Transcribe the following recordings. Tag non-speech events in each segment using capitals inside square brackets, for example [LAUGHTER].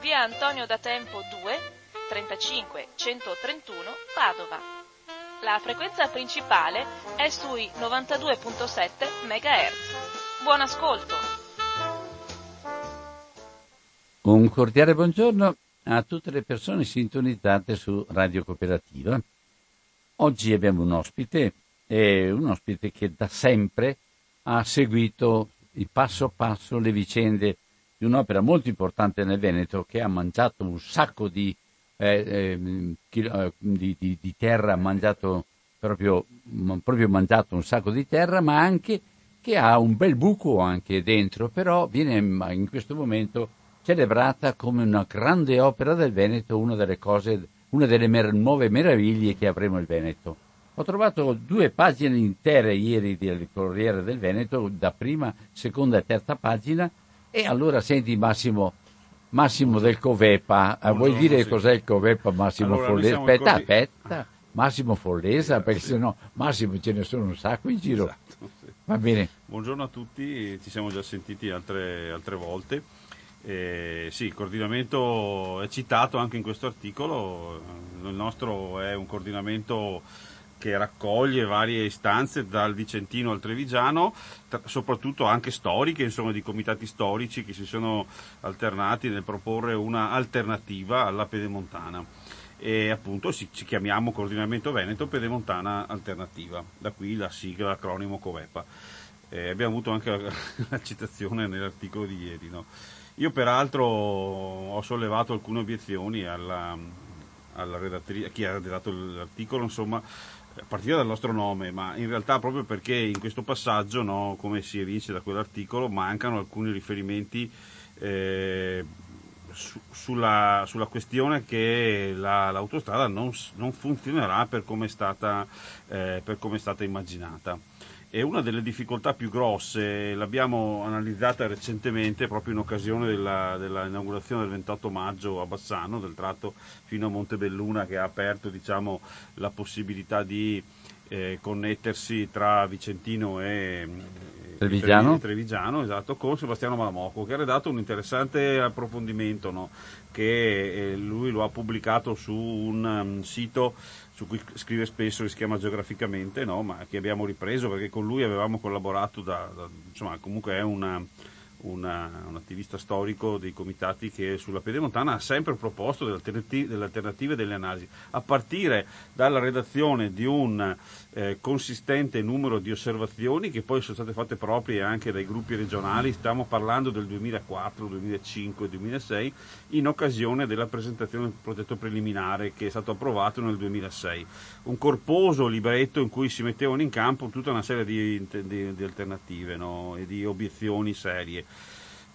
via Antonio da Tempo 2 35 131 Padova. La frequenza principale è sui 92.7 MHz. Buon ascolto! Un cordiale buongiorno a tutte le persone sintonizzate su Radio Cooperativa. Oggi abbiamo un ospite, un ospite che da sempre ha seguito passo passo le vicende di un'opera molto importante nel Veneto che ha mangiato un sacco di eh, eh, di, di, di, terra, mangiato proprio, proprio mangiato un sacco di terra, ma anche che ha un bel buco anche dentro, però viene in questo momento celebrata come una grande opera del Veneto, una delle cose, una delle mer- nuove meraviglie che avremo il Veneto. Ho trovato due pagine intere ieri del Corriere del Veneto, da prima, seconda e terza pagina, e allora senti Massimo, Massimo del Covepa, Buongiorno, vuoi dire sì. cos'è il Covepa Massimo allora, Follesa? Aspetta, corri... aspetta, Massimo Follesa, perché sennò Massimo ce ne sono un sacco in giro. Esatto, sì. Va bene. Buongiorno a tutti, ci siamo già sentiti altre, altre volte. Eh, sì, il coordinamento è citato anche in questo articolo, il nostro è un coordinamento che raccoglie varie istanze dal Vicentino al Trevigiano, tra, soprattutto anche storiche, insomma di comitati storici che si sono alternati nel proporre una alternativa alla pedemontana. E appunto ci, ci chiamiamo Coordinamento Veneto Pedemontana Alternativa, da qui la sigla, l'acronimo COVEPA. Eh, abbiamo avuto anche la, [LAUGHS] la, citazione nell'articolo di ieri. No? Io peraltro ho sollevato alcune obiezioni alla, alla redattrice, a chi ha redatto l'articolo, insomma, a partire dal nostro nome, ma in realtà proprio perché in questo passaggio, no, come si evince da quell'articolo, mancano alcuni riferimenti eh, su, sulla, sulla, questione che la, l'autostrada non, non, funzionerà per come è stata, eh, per come è stata immaginata. E una delle difficoltà più grosse l'abbiamo analizzata recentemente proprio in occasione della, dell'inaugurazione del 28 maggio a Bassano, del tratto fino a Montebelluna che ha aperto diciamo, la possibilità di eh, connettersi tra Vicentino e, Trevigiano. Trevigiano esatto, con Sebastiano Malamocco che ha redatto un interessante approfondimento no? che eh, lui lo ha pubblicato su un um, sito su cui scrive spesso, che si chiama Geograficamente, no? ma che abbiamo ripreso perché con lui avevamo collaborato da, da insomma comunque è una, una, un attivista storico dei comitati che sulla Pedemontana ha sempre proposto delle alternative, delle alternative delle analisi, a partire dalla redazione di un eh, consistente numero di osservazioni che poi sono state fatte proprie anche dai gruppi regionali, stiamo parlando del 2004, 2005, 2006, in occasione della presentazione del progetto preliminare che è stato approvato nel 2006. Un corposo libretto in cui si mettevano in campo tutta una serie di, di, di alternative no? e di obiezioni serie.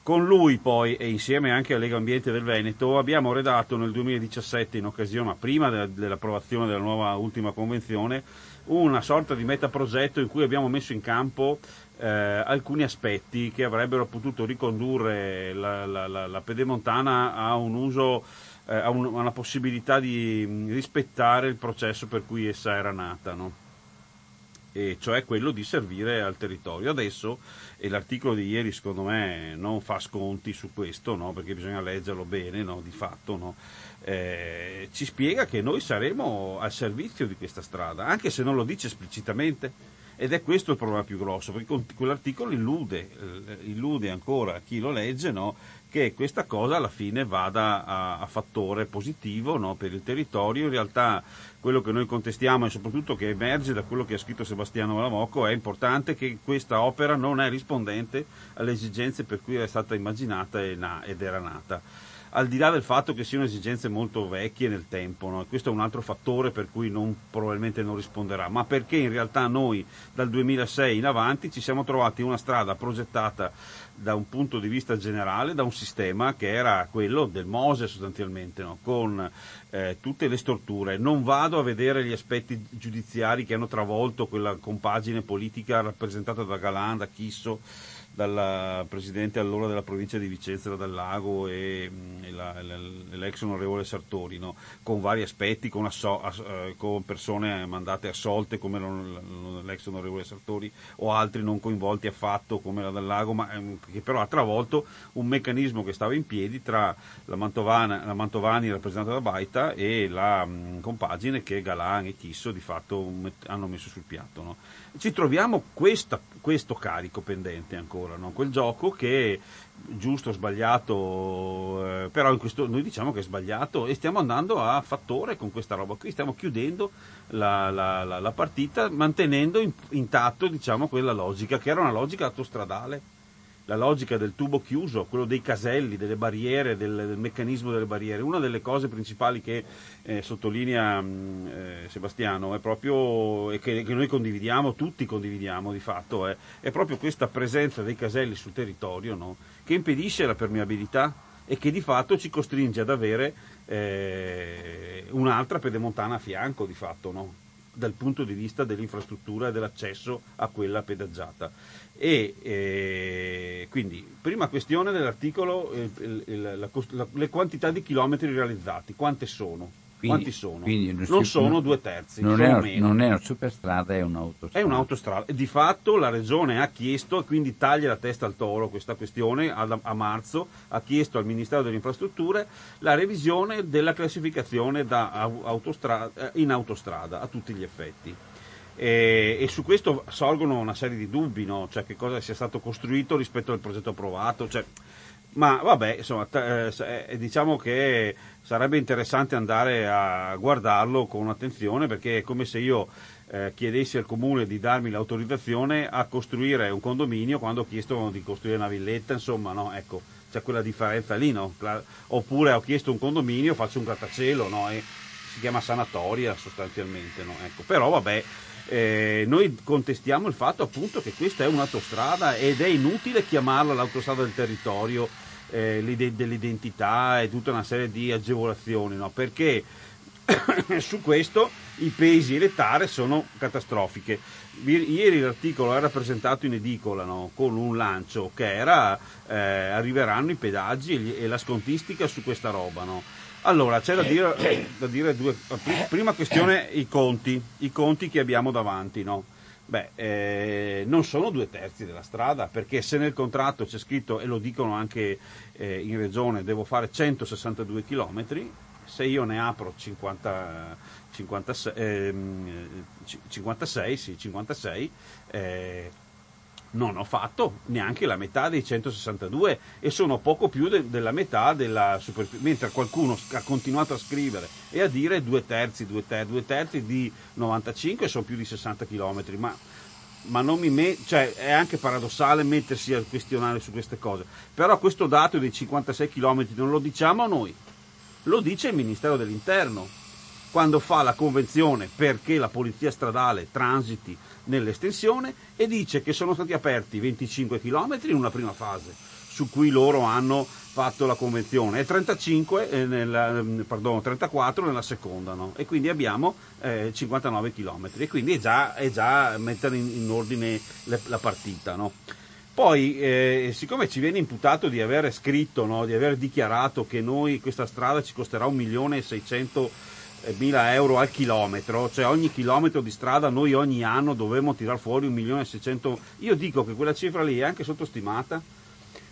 Con lui poi e insieme anche a Lega Ambiente del Veneto abbiamo redatto nel 2017 in occasione, prima dell'approvazione della nuova ultima convenzione, una sorta di metaprogetto in cui abbiamo messo in campo eh, alcuni aspetti che avrebbero potuto ricondurre la, la, la, la pedemontana a un uso, eh, a, un, a, una possibilità di rispettare il processo per cui essa era nata. No? e cioè quello di servire al territorio. Adesso, e l'articolo di ieri secondo me non fa sconti su questo, no? perché bisogna leggerlo bene, no? di fatto? Eh, ci spiega che noi saremo al servizio di questa strada, anche se non lo dice esplicitamente. Ed è questo il problema più grosso, perché quell'articolo illude, eh, illude ancora chi lo legge no? che questa cosa alla fine vada a, a fattore positivo no? per il territorio. In realtà quello che noi contestiamo e soprattutto che emerge da quello che ha scritto Sebastiano Malamocco è importante che questa opera non è rispondente alle esigenze per cui è stata immaginata ed era nata al di là del fatto che siano esigenze molto vecchie nel tempo, no? questo è un altro fattore per cui non, probabilmente non risponderà, ma perché in realtà noi dal 2006 in avanti ci siamo trovati una strada progettata da un punto di vista generale, da un sistema che era quello del Mose sostanzialmente, no? con eh, tutte le storture. Non vado a vedere gli aspetti giudiziari che hanno travolto quella compagine politica rappresentata da Galan, da Chisso, dal presidente allora della provincia di Vicenza dal Lago e, mm, e, la, l'ex onorevole Sartori, no? con vari aspetti, con, asso, ass, eh, con, persone mandate assolte come l'ex onorevole Sartori o altri non coinvolti affatto come la dal Lago, ma ehm, che però ha travolto un meccanismo che stava in piedi tra la, la Mantovani rappresentata da Baita e la mh, mm, compagine che Galan e Chisso di fatto hanno messo sul piatto. No? Ci troviamo questa, questo carico pendente ancora no? quel gioco che giusto sbagliato, eh, però questo, noi diciamo che è sbagliato e stiamo andando a fattore con questa roba qui, stiamo chiudendo la, la, la, la partita mantenendo in, intatto diciamo, quella logica che era una logica autostradale la logica del tubo chiuso, quello dei caselli, delle barriere, del, del meccanismo delle barriere. Una delle cose principali che eh, sottolinea mm, eh, Sebastiano è proprio, e che, che, noi condividiamo, tutti condividiamo di fatto, è, è proprio questa presenza dei caselli sul territorio no? che impedisce la permeabilità e che di fatto ci costringe ad avere eh, un'altra pedemontana a fianco di fatto, no? dal punto di vista dell'infrastruttura e dell'accesso a quella pedaggiata. E eh, quindi, prima questione dell'articolo, eh, il, la, la, le quantità di chilometri realizzati, quante sono? Quindi, Quanti sono? non super, sono due terzi. Non, è, non, è, una superstrada, è un'autostrada. È un'autostrada. Di fatto la Regione ha chiesto, e quindi taglia la testa al toro questa questione, a, a marzo ha chiesto al Ministero delle Infrastrutture la revisione della classificazione autostrada, in autostrada a tutti gli effetti. E, e, su questo sorgono una serie di dubbi, no? cioè che cosa sia stato costruito rispetto al progetto approvato. Cioè, ma vabbè, insomma, t- eh, eh, diciamo che sarebbe interessante andare a guardarlo con attenzione perché è come se io eh, chiedessi al comune di darmi l'autorizzazione a costruire un condominio quando ho chiesto di costruire una villetta, insomma, no? Ecco, c'è quella differenza lì, no? Oppure ho chiesto un condominio, faccio un grattacielo, no? E si chiama sanatoria sostanzialmente, no? Ecco, però vabbè, eh, noi contestiamo il fatto appunto che questa è un'autostrada ed è inutile chiamarla l'autostrada del territorio eh, dell'identità e tutta una serie di agevolazioni, no? perché [COUGHS] su questo i pesi e le tare sono catastrofiche. Ieri l'articolo era presentato in edicola no? con un lancio che era eh, arriveranno i pedaggi e, la scontistica su questa roba. No? Allora, c'è da dire, da dire due, prima questione i conti, i conti che abbiamo davanti, no? Beh, eh, non sono due terzi della strada, perché se nel contratto c'è scritto, e lo dicono anche eh, in regione, devo fare 162 km, se io ne apro 50, 56, eh, 56, sì, 56 eh, non ho fatto neanche la metà dei 162 e sono poco più de- della metà della superficie, mentre qualcuno ha continuato a scrivere e a dire due terzi, due, ter- due terzi di 95 sono più di 60 km, ma, ma met- cioè, è anche paradossale mettersi a questionare su queste cose, però questo dato dei 56 km non lo diciamo noi, lo dice il Ministero dell'Interno. Quando fa la convenzione perché la polizia stradale transiti nell'estensione e dice che sono stati aperti 25 km in una prima fase su cui loro hanno fatto la convenzione e 35 eh, nella, ehm, pardon, 34 nella seconda no? e quindi abbiamo eh, 59 km e quindi è già, è già mettere in, in ordine le, la partita no? Poi, eh, siccome ci viene imputato di aver scritto, no, di aver dichiarato che noi questa strada ci costerà 1.600.000 mila euro al chilometro, cioè ogni chilometro di strada noi ogni anno dovremmo tirar fuori 1.600.000, io dico che quella cifra lì è anche sottostimata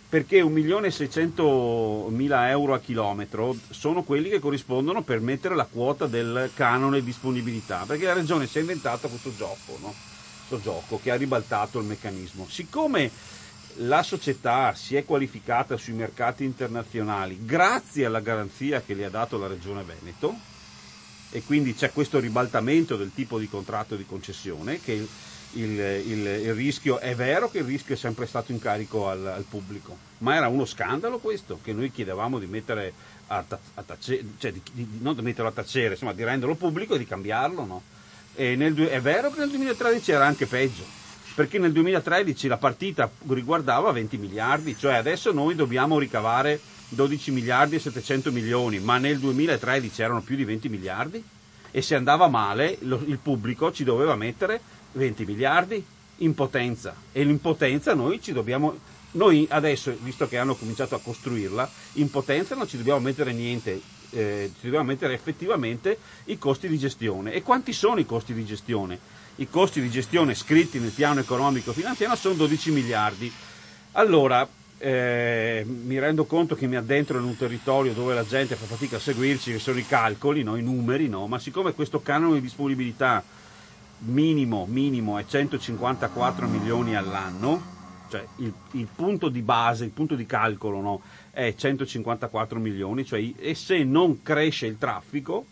perché 1.600.000 euro a chilometro sono quelli che corrispondono per mettere la quota del canone disponibilità, perché la regione si è inventata questo gioco, no? sto gioco che ha ribaltato il meccanismo. Siccome la società si è qualificata sui mercati internazionali grazie alla garanzia che le ha dato la Regione Veneto e quindi c'è questo ribaltamento del tipo di contratto di concessione che il, il, il, il rischio è vero che il rischio è sempre stato in carico al, al, pubblico ma era uno scandalo questo che noi chiedevamo di mettere a, a tacere, cioè di, di, non di metterlo a tacere insomma di renderlo pubblico e di cambiarlo no? e nel, è vero che nel 2013 era anche peggio perché nel 2013 la partita riguardava 20 miliardi, cioè adesso noi dobbiamo ricavare 12 miliardi e 700 milioni, ma nel 2013 erano più di 20 miliardi? E se andava male lo, il pubblico ci doveva mettere 20 miliardi? In potenza. E l'impotenza noi ci dobbiamo noi adesso visto che hanno cominciato a costruirla in potenza non ci dobbiamo mettere niente eh, ci dobbiamo mettere effettivamente i costi di gestione. E quanti sono i costi di gestione? I costi di gestione scritti nel piano economico finanziario sono 12 miliardi. Allora, eh, mi rendo conto che mi addentro in un territorio dove la gente fa fatica a seguirci, che sono i calcoli, no? i numeri, no? ma siccome questo canone di disponibilità minimo, minimo è 154 milioni all'anno, cioè il, il, punto di base, il punto di calcolo no? è 154 milioni, cioè, e se non cresce il traffico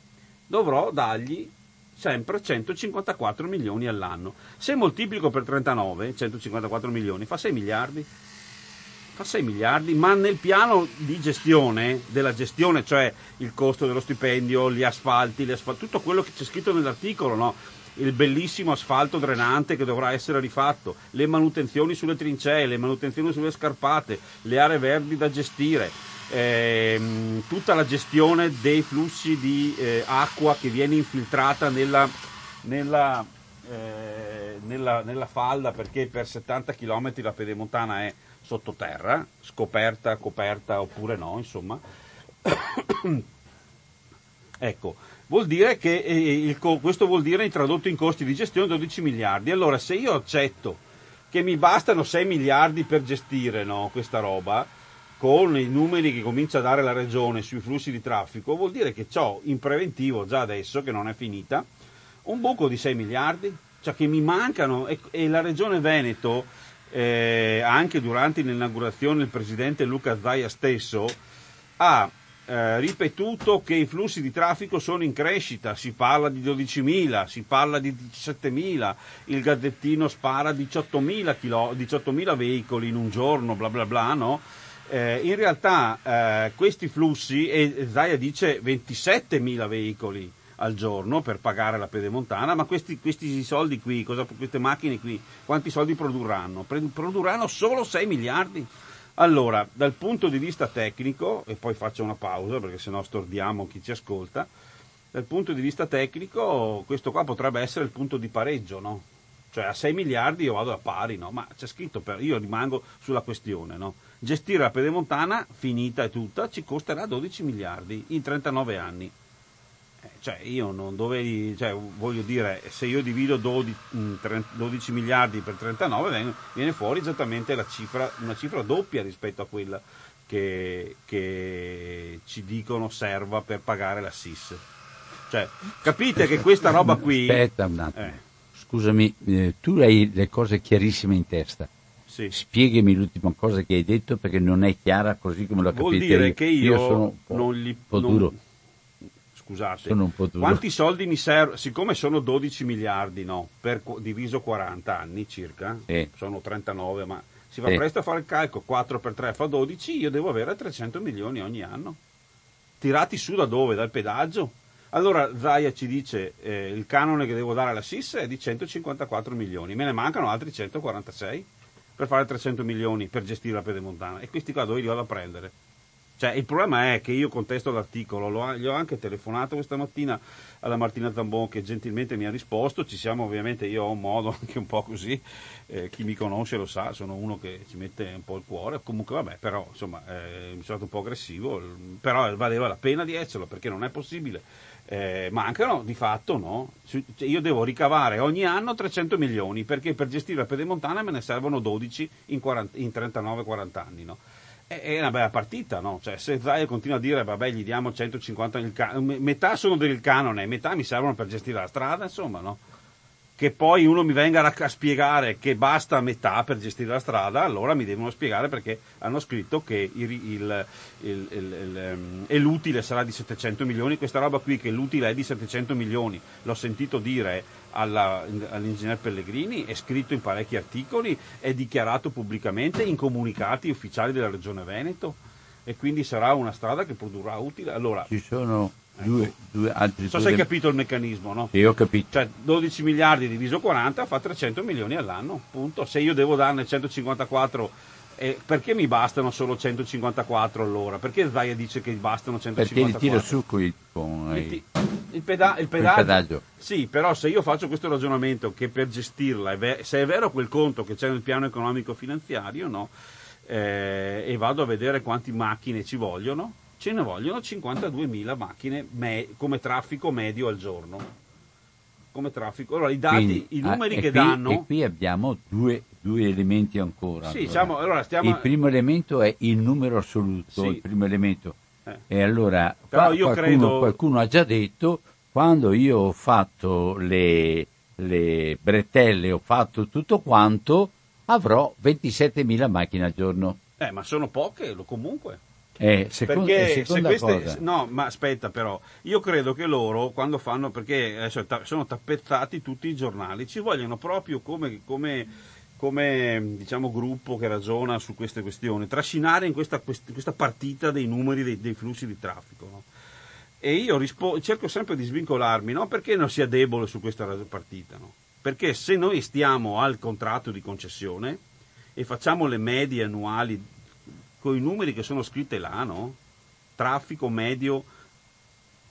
dovrò dargli sempre 154 milioni all'anno. Se moltiplico per 39, 154 milioni, fa 6 miliardi. Fa 6 miliardi, ma nel piano di gestione, della gestione, cioè il costo dello stipendio, gli asfalti, asfalti tutto quello che c'è scritto nell'articolo, no? il bellissimo asfalto drenante che dovrà essere rifatto, le manutenzioni sulle trincee, le manutenzioni sulle scarpate, le aree verdi da gestire, ehm, tutta la gestione dei flussi di eh, acqua che viene infiltrata nella, nella, eh, nella, nella, falda perché per 70 km la pedemontana è sottoterra, scoperta, coperta oppure no, insomma. [COUGHS] ecco, vuol dire che eh, il, questo vuol dire tradotto in costi di gestione 12 miliardi. Allora, se io accetto che mi bastano 6 miliardi per gestire no, questa roba, con i numeri che comincia a dare la regione sui flussi di traffico, vuol dire che ho in preventivo già adesso, che non è finita, un buco di 6 miliardi, cioè che mi mancano e, e la regione Veneto, eh, anche durante l'inaugurazione il presidente Luca Zaia stesso, ha eh, ripetuto che i flussi di traffico sono in crescita, si parla di 12.000, si parla di 17.000, il Gazzettino spara 18.000, chilo, 18.000 veicoli in un giorno, bla bla bla, no? Eh, in realtà eh, questi flussi, e Zaia dice 27.000 veicoli al giorno per pagare la pedemontana, ma questi, questi soldi qui, cosa, queste macchine qui, quanti soldi produrranno? Produrranno solo 6 miliardi. Allora, dal punto di vista tecnico, e poi faccio una pausa perché sennò stordiamo chi ci ascolta, dal punto di vista tecnico questo qua potrebbe essere il punto di pareggio, no? Cioè a 6 miliardi io vado a pari, no? Ma c'è scritto, per, io rimango sulla questione, no? Gestire la pedemontana, finita e tutta, ci costerà 12 miliardi in 39 anni. Cioè, io non dovevi, cioè, voglio dire, se io divido 12, 12 mm, miliardi per 39, viene fuori esattamente la cifra, una cifra doppia rispetto a quella che, che ci dicono serva per pagare la SIS. Cioè, capite che questa roba qui. Aspetta un attimo. Eh. Scusami, eh, tu hai le cose chiarissime in testa. Sì. Spiegami l'ultima cosa che hai detto perché non è chiara così come l'ho capita Vuol dire io. che io, io sono un po', non gli, po duro. Scusate, quanti soldi mi servono? Siccome sono 12 miliardi, no, per, diviso 40 anni circa, sì. sono 39, ma si va sì. presto a fare il calcolo, 4 per 3 fa 12, io devo avere 300 milioni ogni anno. Tirati su da dove? Dal pedaggio? Allora Zaia ci dice eh, il canone che devo dare alla SIS è di 154 milioni, me ne mancano altri 146 per fare 300 milioni per gestire la pedemontana e questi qua dove li vado a prendere? Cioè, il problema è che io contesto l'articolo, lo, gli ho anche telefonato questa mattina alla Martina Zambon che gentilmente mi ha risposto, ci siamo ovviamente, io ho un modo [LAUGHS] anche un po' così, eh, chi mi conosce lo sa, sono uno che ci mette un po' il cuore, comunque vabbè, però insomma eh, mi sono stato un po' aggressivo, però valeva la pena di esserlo perché non è possibile eh, mancano di fatto no. Cioè, io devo ricavare ogni anno 300 milioni perché per gestire la pedemontana me ne servono 12 in, in 39-40 anni. No? È una bella partita, no? Cioè, se Zai continua a dire vabbè gli diamo 150 il can- metà sono del canone, metà mi servono per gestire la strada, insomma, no? che poi uno mi venga a spiegare che basta metà per gestire la strada, allora mi devono spiegare perché hanno scritto che il, il, il, um, l'utile sarà di 700 milioni, questa roba qui che l'utile è di 700 milioni, l'ho sentito dire all'ingegner Pellegrini, è scritto in parecchi articoli, è dichiarato pubblicamente in comunicati ufficiali della Regione Veneto e quindi sarà una strada che produrrà utile. Allora, Ci sono due, due altri... So se hai capito il meccanismo, no? Sì, ho capito. Cioè 12 miliardi diviso 40 fa 300 milioni all'anno, punto. Se io devo darne 154 eh, perché mi bastano solo 154 all'ora? Perché Zaia dice che bastano 154? Perché li tiro su coi, con il, il, il, peda- il pedaggio. pedaggio. Sì, però se io faccio questo ragionamento che per gestirla, è ver- se è vero quel conto che c'è nel piano economico finanziario, no? Eh, e vado a vedere quanti macchine ci vogliono, ce ne vogliono 52.000 macchine me- come traffico medio al giorno. Come traffico. Allora i dati, Quindi, i numeri ah, che qui, danno. E qui abbiamo due, due elementi ancora. Sì, allora. siamo, allora stiamo... Il primo elemento è il numero assoluto, Sì. il primo elemento. Eh. E allora qua qualcuno, credo- qualcuno ha già detto, quando io ho fatto le, le bretelle, ho fatto tutto quanto, avrò 27.000 macchine al giorno. Eh, ma sono poche, comunque. Eh, secon- perché eh, se queste, cosa. no, ma aspetta però, io credo che loro quando fanno, perché sono tappezzati tutti i giornali, ci vogliono proprio come, come, come, diciamo, gruppo che ragiona su queste questioni, trascinare in questa, quest- questa partita dei numeri dei, dei flussi di traffico. no? E io rispo- cerco sempre di svincolarmi, non perché non sia debole su questa partita, no? perché se noi stiamo al contratto di concessione e facciamo le medie annuali con i numeri che sono scritte là, no? Traffico medio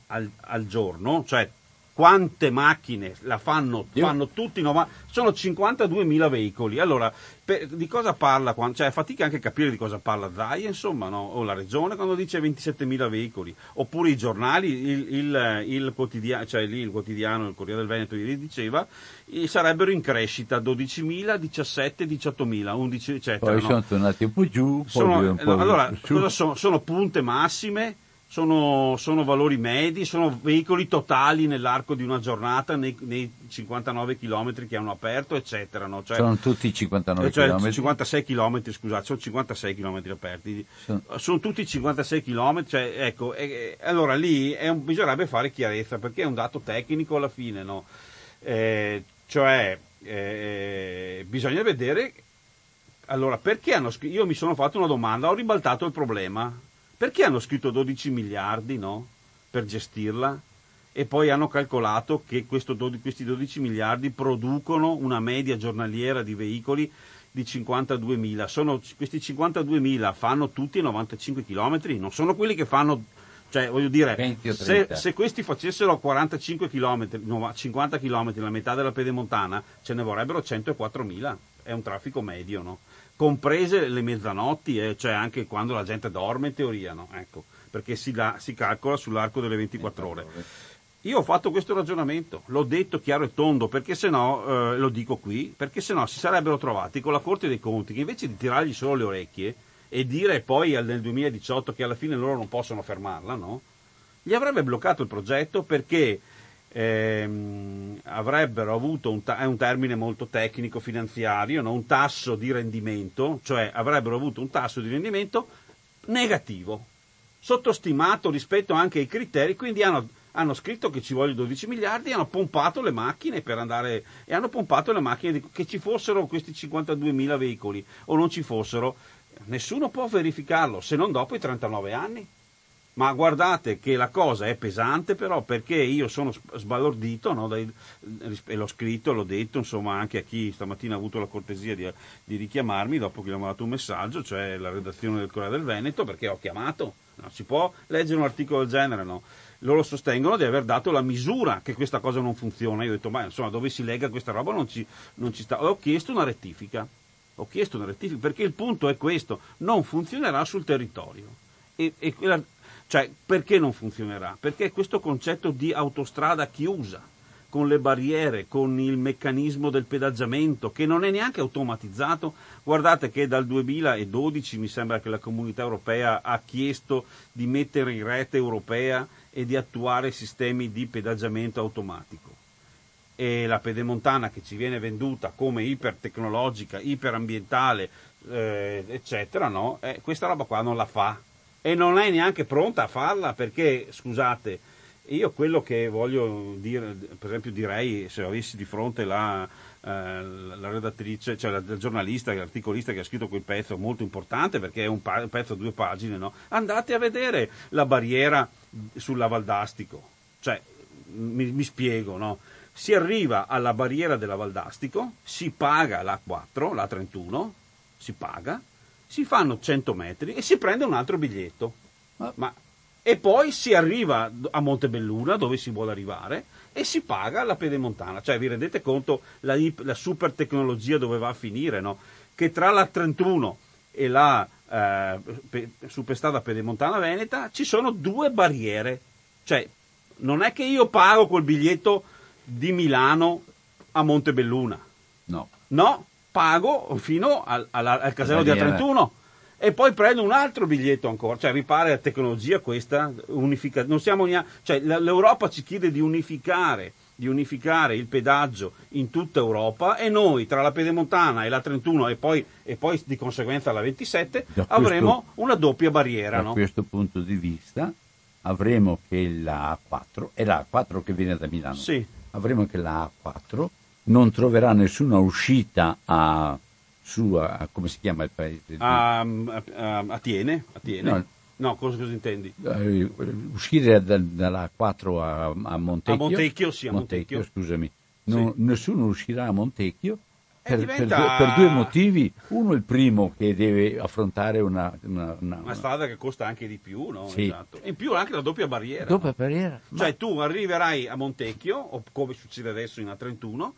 al, al giorno, cioè quante macchine la fanno, fanno tutti, no, ma sono 52.000 veicoli. Allora, per- di cosa parla? Cioè, fatica anche a capire di cosa parla Zaia, insomma, no? o la regione quando dice 27.000 veicoli, oppure i giornali, il, il, il quotidiano, cioè lì il quotidiano, il Corriere del Veneto ieri diceva, sarebbero in crescita 12.000, 17, 18.000, 11, eccetera. Poi no? sono tornati un po' giù, Sono- un po' allora, cosa sono? Sono punte massime, sono, sono valori medi, sono veicoli totali nell'arco di una giornata nei, nei 59 km che hanno aperto, eccetera. no? Cioè, Sono tutti 59 eh, cioè, km. 56 km, scusate, sono 56 km aperti. Sono- Sono tutti 56 km, cioè, ecco, e- allora lì è un- bisognerebbe fare chiarezza perché è un dato tecnico alla fine, no? Eh, cioè, eh, bisogna vedere allora, perché hanno scritto? Io mi sono fatto una domanda, ho ribaltato il problema. Perché hanno scritto 12 miliardi, no? Per gestirla? E poi hanno calcolato che questo dodi- questi 12 miliardi producono una media giornaliera di veicoli di 52.000. Sono, questi 52.000 fanno tutti 95 km, non sono quelli che fanno, cioè voglio dire, 20 o se, 30. se questi facessero 45 km, 50 km, la metà della pedemontana, ce ne vorrebbero 104.000. È un traffico medio, no? Comprese le mezzanotti, eh, cioè anche quando la gente dorme in teoria, no? Ecco, perché si, dà- si calcola sull'arco delle 24 ore. Io ho fatto questo ragionamento, l'ho detto chiaro e tondo, perché se no, eh, lo dico qui, perché se no si sarebbero trovati con la Corte dei Conti che invece di tirargli solo le orecchie e dire poi nel 2018 che alla fine loro non possono fermarla, no? Gli avrebbe bloccato il progetto perché ehm, avrebbero avuto, un ta- è un termine molto tecnico finanziario, no? un tasso di rendimento, cioè avrebbero avuto un tasso di rendimento negativo, sottostimato rispetto anche ai criteri, quindi hanno, hanno scritto che ci vogliono 12 miliardi, hanno pompato le macchine per andare e hanno pompato le macchine che ci fossero questi 52 mila veicoli o non ci fossero, nessuno può verificarlo se non dopo i 39 anni. Ma guardate che la cosa è pesante però perché io sono sb- sbalordito no, dai- e l'ho scritto, l'ho detto insomma anche a chi stamattina ha avuto la cortesia di, di richiamarmi dopo che gli ho mandato un messaggio, cioè la redazione del Corriere del Veneto perché ho chiamato, non si può leggere un articolo del genere, no? Loro sostengono di aver dato la misura che questa cosa non funziona. Io ho detto, ma insomma, dove si lega questa roba non ci, non ci sta. Ho chiesto una rettifica. Ho chiesto una rettifica perché il punto è questo: non funzionerà sul territorio. E, e cioè, perché non funzionerà? Perché questo concetto di autostrada chiusa, con le barriere, con il meccanismo del pedaggiamento, che non è neanche automatizzato, guardate che dal 2012 mi sembra che la comunità europea ha chiesto di mettere in rete europea e di attuare sistemi di pedaggiamento automatico e la pedemontana che ci viene venduta come ipertecnologica, iperambientale, eh, eccetera, no? Eh, questa roba qua non la fa e non è neanche pronta a farla perché, scusate, io quello che voglio dire, per esempio direi se avessi di fronte la, eh, la redattrice, cioè la, la giornalista, l'articolista che ha scritto quel pezzo molto importante perché è un, pa- un pezzo a due pagine, no? andate a vedere la barriera sulla Valdastico, cioè mi, mi spiego, no? si arriva alla barriera della Valdastico, si paga la 4, la 31, si paga, si fanno 100 metri e si prende un altro biglietto. Ma, ma, e poi si arriva a Montebelluna dove si vuole arrivare e si paga la pedemontana. Cioè vi rendete conto la, la super tecnologia dove va a finire, no? Che tra la 31 e la eh, pe, superstrada pedemontana veneta ci sono due barriere. Cioè non è che io pago col biglietto di Milano a Montebelluna. No. No, pago fino al, al, al casello di A31 e poi prendo un altro biglietto ancora. Cioè, vi pare la tecnologia questa? Unifica- non siamo neanche, cioè, l'Europa ci chiede di unificare, di unificare il pedaggio in tutta Europa e noi tra la Pedemontana e la 31 e poi, e poi di conseguenza la 27 da avremo questo, una doppia barriera. Da no? questo punto di vista avremo che la A4, è la A4 che viene da Milano. Sì avremo che la A4 non troverà nessuna uscita a, su, a, come si chiama il paese? A, a, Atene? Atene. No, no cosa, cosa, intendi? Uh, uscire da, dalla 4 a, a Montecchio. A Montecchio, sì, a Montecchio. Montecchio scusami. Non, sì. Nessuno uscirà a Montecchio per, diventa... per, due, per, due, motivi. Uno il primo che deve affrontare una, una, una, una strada che costa anche di più, no? Sì. Esatto. In più anche la doppia barriera. Doppia no? barriera. Cioè Ma... tu arriverai a Montecchio, o come succede adesso in A31,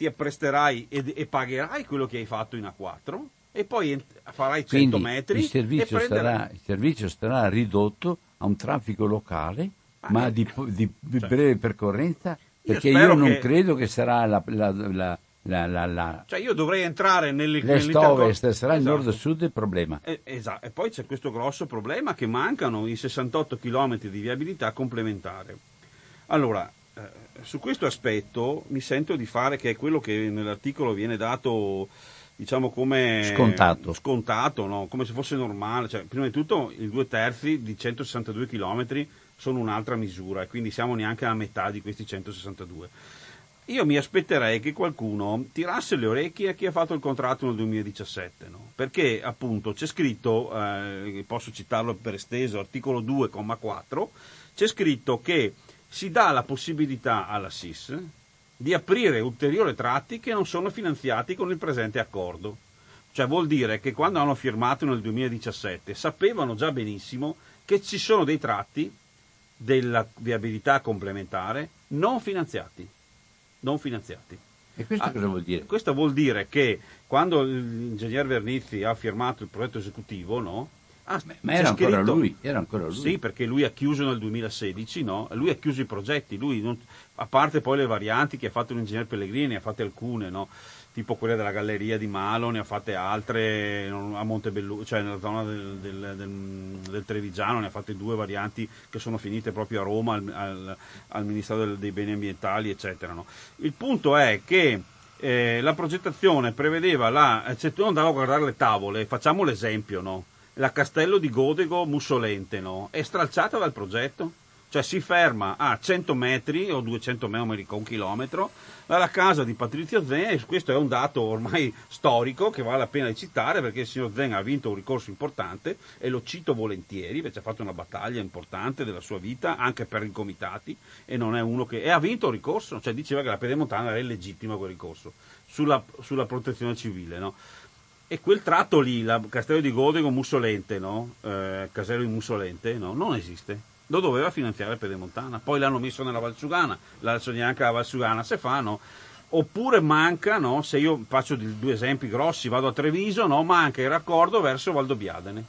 ti appresterai e, e pagherai quello che hai fatto in A4 e poi farai 100 Quindi metri. Il servizio, prenderai... sarà, il servizio sarà ridotto a un traffico locale, ah, ma di, di, di cioè, breve percorrenza, perché io, io non che... credo che sarà la, la, la la, la, la, cioè io dovrei entrare nelle, l'est-ovest, sarà esatto. il nord-sud il problema. Eh, esatto, e poi c'è questo grosso problema che mancano i 68 km di viabilità complementare. Allora, eh, su questo aspetto mi sento di fare, che è quello che nell'articolo viene dato diciamo come scontato, scontato no? come se fosse normale. Cioè, prima di tutto i due terzi di 162 km sono un'altra misura e quindi siamo neanche a metà di questi 162 io mi aspetterei che qualcuno tirasse le orecchie a chi ha fatto il contratto nel 2017, no? perché appunto c'è scritto, eh, posso citarlo per esteso, articolo 2,4, c'è scritto che si dà la possibilità alla SIS di aprire ulteriori tratti che non sono finanziati con il presente accordo. Cioè vuol dire che quando hanno firmato nel 2017 sapevano già benissimo che ci sono dei tratti della viabilità complementare non finanziati non finanziati. E questo ah, cosa vuol dire? Questo vuol dire che quando l'ingegner Vernizzi ha firmato il progetto esecutivo, no? Ah, ma era ancora, lui, era ancora lui. Sì, perché lui ha chiuso nel 2016, no? Lui ha chiuso i progetti, lui non, a parte poi le varianti che ha fatto l'ingegner Pellegrini, ne ha fatte alcune, no? tipo quelle della galleria di Malo, ne ha fatte altre a Montebellu, cioè nella zona del, del, del, del, Trevigiano, ne ha fatte due varianti che sono finite proprio a Roma al, al, al Ministero dei Beni Ambientali, eccetera. No? Il punto è che eh, la progettazione prevedeva la, se cioè tu andavo a guardare le tavole, facciamo l'esempio, no? La Castello di Godego Mussolente, no? è stralciata dal progetto? Cioè si ferma a 100 metri o 200 metri, un chilometro, dalla casa di Patrizio Zen e questo è un dato ormai storico che vale la pena di citare perché il signor Zen ha vinto un ricorso importante e lo cito volentieri perché ha fatto una battaglia importante della sua vita anche per i comitati e non è uno che... e ha vinto un ricorso, cioè diceva che la pedemontana era illegittima quel ricorso sulla, sulla protezione civile, no? E quel tratto lì, la Castello di Godego Mussolente, no? Eh, Casello di Mussolente, no? non esiste. Lo doveva finanziare Pedemontana, poi l'hanno messo nella Valsugana, adesso neanche la Valsugana se fanno, oppure manca, no, se io faccio due esempi grossi, vado a Treviso, no, manca il raccordo verso Valdobbiadene,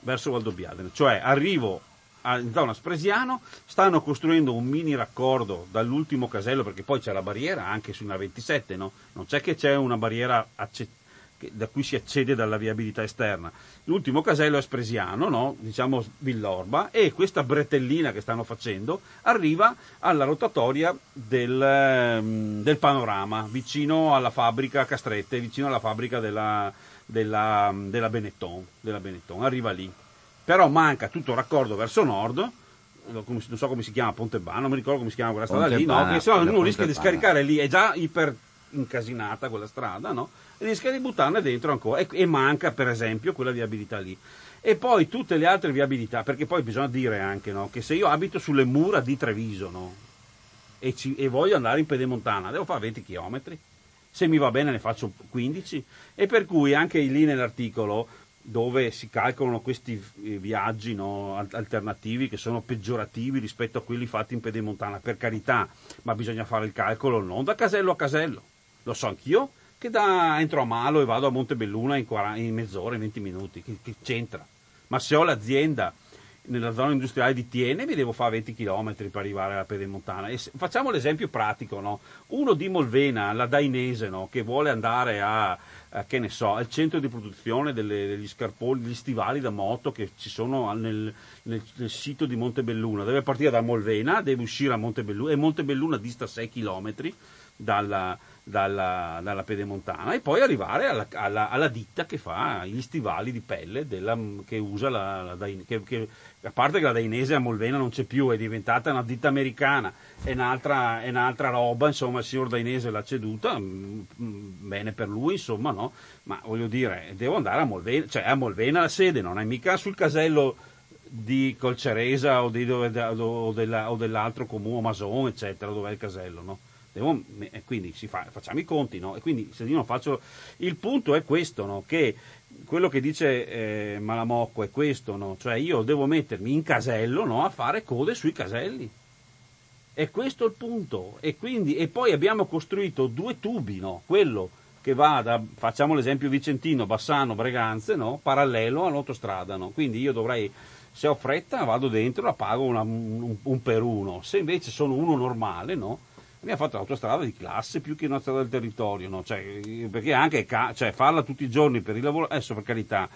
verso Valdobbiadene, cioè arrivo in zona Spresiano, stanno costruendo un mini raccordo dall'ultimo casello, perché poi c'è la barriera anche su una 27, no? non c'è che c'è una barriera accettabile che, da cui si accede dalla viabilità esterna. L'ultimo casello è Spresiano, no? diciamo Villorba, e questa bretellina che stanno facendo arriva alla rotatoria del, ehm, del panorama, vicino alla fabbrica Castrette, vicino alla fabbrica della, della, della, Benetton, della Benetton, arriva lì. Però manca tutto il raccordo verso nord, non so come si chiama Pontebano, non mi ricordo come si chiama quella strada Pontebana, lì, no? che se no uno rischia di scaricare lì, è già iper incasinata quella strada, no? Rischia di buttarne dentro ancora. E, e, manca, per esempio, quella viabilità lì. E poi tutte le altre viabilità, perché poi bisogna dire anche no, che se io abito sulle mura di Treviso no, e, ci, e, voglio andare in pedemontana, devo fare 20 km. Se mi va bene ne faccio 15. E per cui anche lì nell'articolo dove si calcolano questi eh, viaggi no, alternativi che sono peggiorativi rispetto a quelli fatti in pedemontana, per carità, ma bisogna fare il calcolo non da casello a casello lo so anch'io, che da, entro a Malo e vado a Montebelluna in, 40, in mezz'ora, in 20 minuti, che, che, c'entra? Ma se ho l'azienda nella zona industriale di Tiene mi devo fare 20 km per arrivare alla Pedemontana. E se, facciamo l'esempio pratico, no? uno di Molvena, la Dainese, no? che vuole andare a, a, so, al centro di produzione delle, degli scarponi, degli stivali da moto che ci sono nel, nel, nel, sito di Montebelluna, deve partire da Molvena, deve uscire a Montebelluna e Montebelluna dista 6 km dalla, dalla, dalla pedemontana e poi arrivare alla, alla, alla, ditta che fa gli stivali di pelle della, che usa la, la che, che, a parte che la dainese a Molvena non c'è più è diventata una ditta americana è un'altra, è un'altra roba insomma il signor dainese l'ha ceduta mh, mm, bene per lui insomma no? Ma voglio dire devo andare a Molvena cioè a Molvena la sede non è mica sul casello di Colceresa o, di o, della, o dell'altro comune Mason eccetera dove è il casello no Devo, e quindi fa, facciamo i conti, no? E quindi se io non faccio... Il punto è questo, no? Che quello che dice eh, Malamocco è questo, no? Cioè io devo mettermi in casello, no? A fare code sui caselli. E questo è il punto. E, quindi, e poi abbiamo costruito due tubi, no? Quello che va da, facciamo l'esempio Vicentino, Bassano, Breganze, no? Parallelo all'autostrada, no? Quindi io dovrei se ho fretta vado dentro, la pago una, un, un, per uno, se invece sono uno normale, no? Abbiamo fatto l'autostrada di classe più che una strada del territorio, no? cioè, perché anche cioè, farla tutti i giorni per il lavoro, adesso per carità,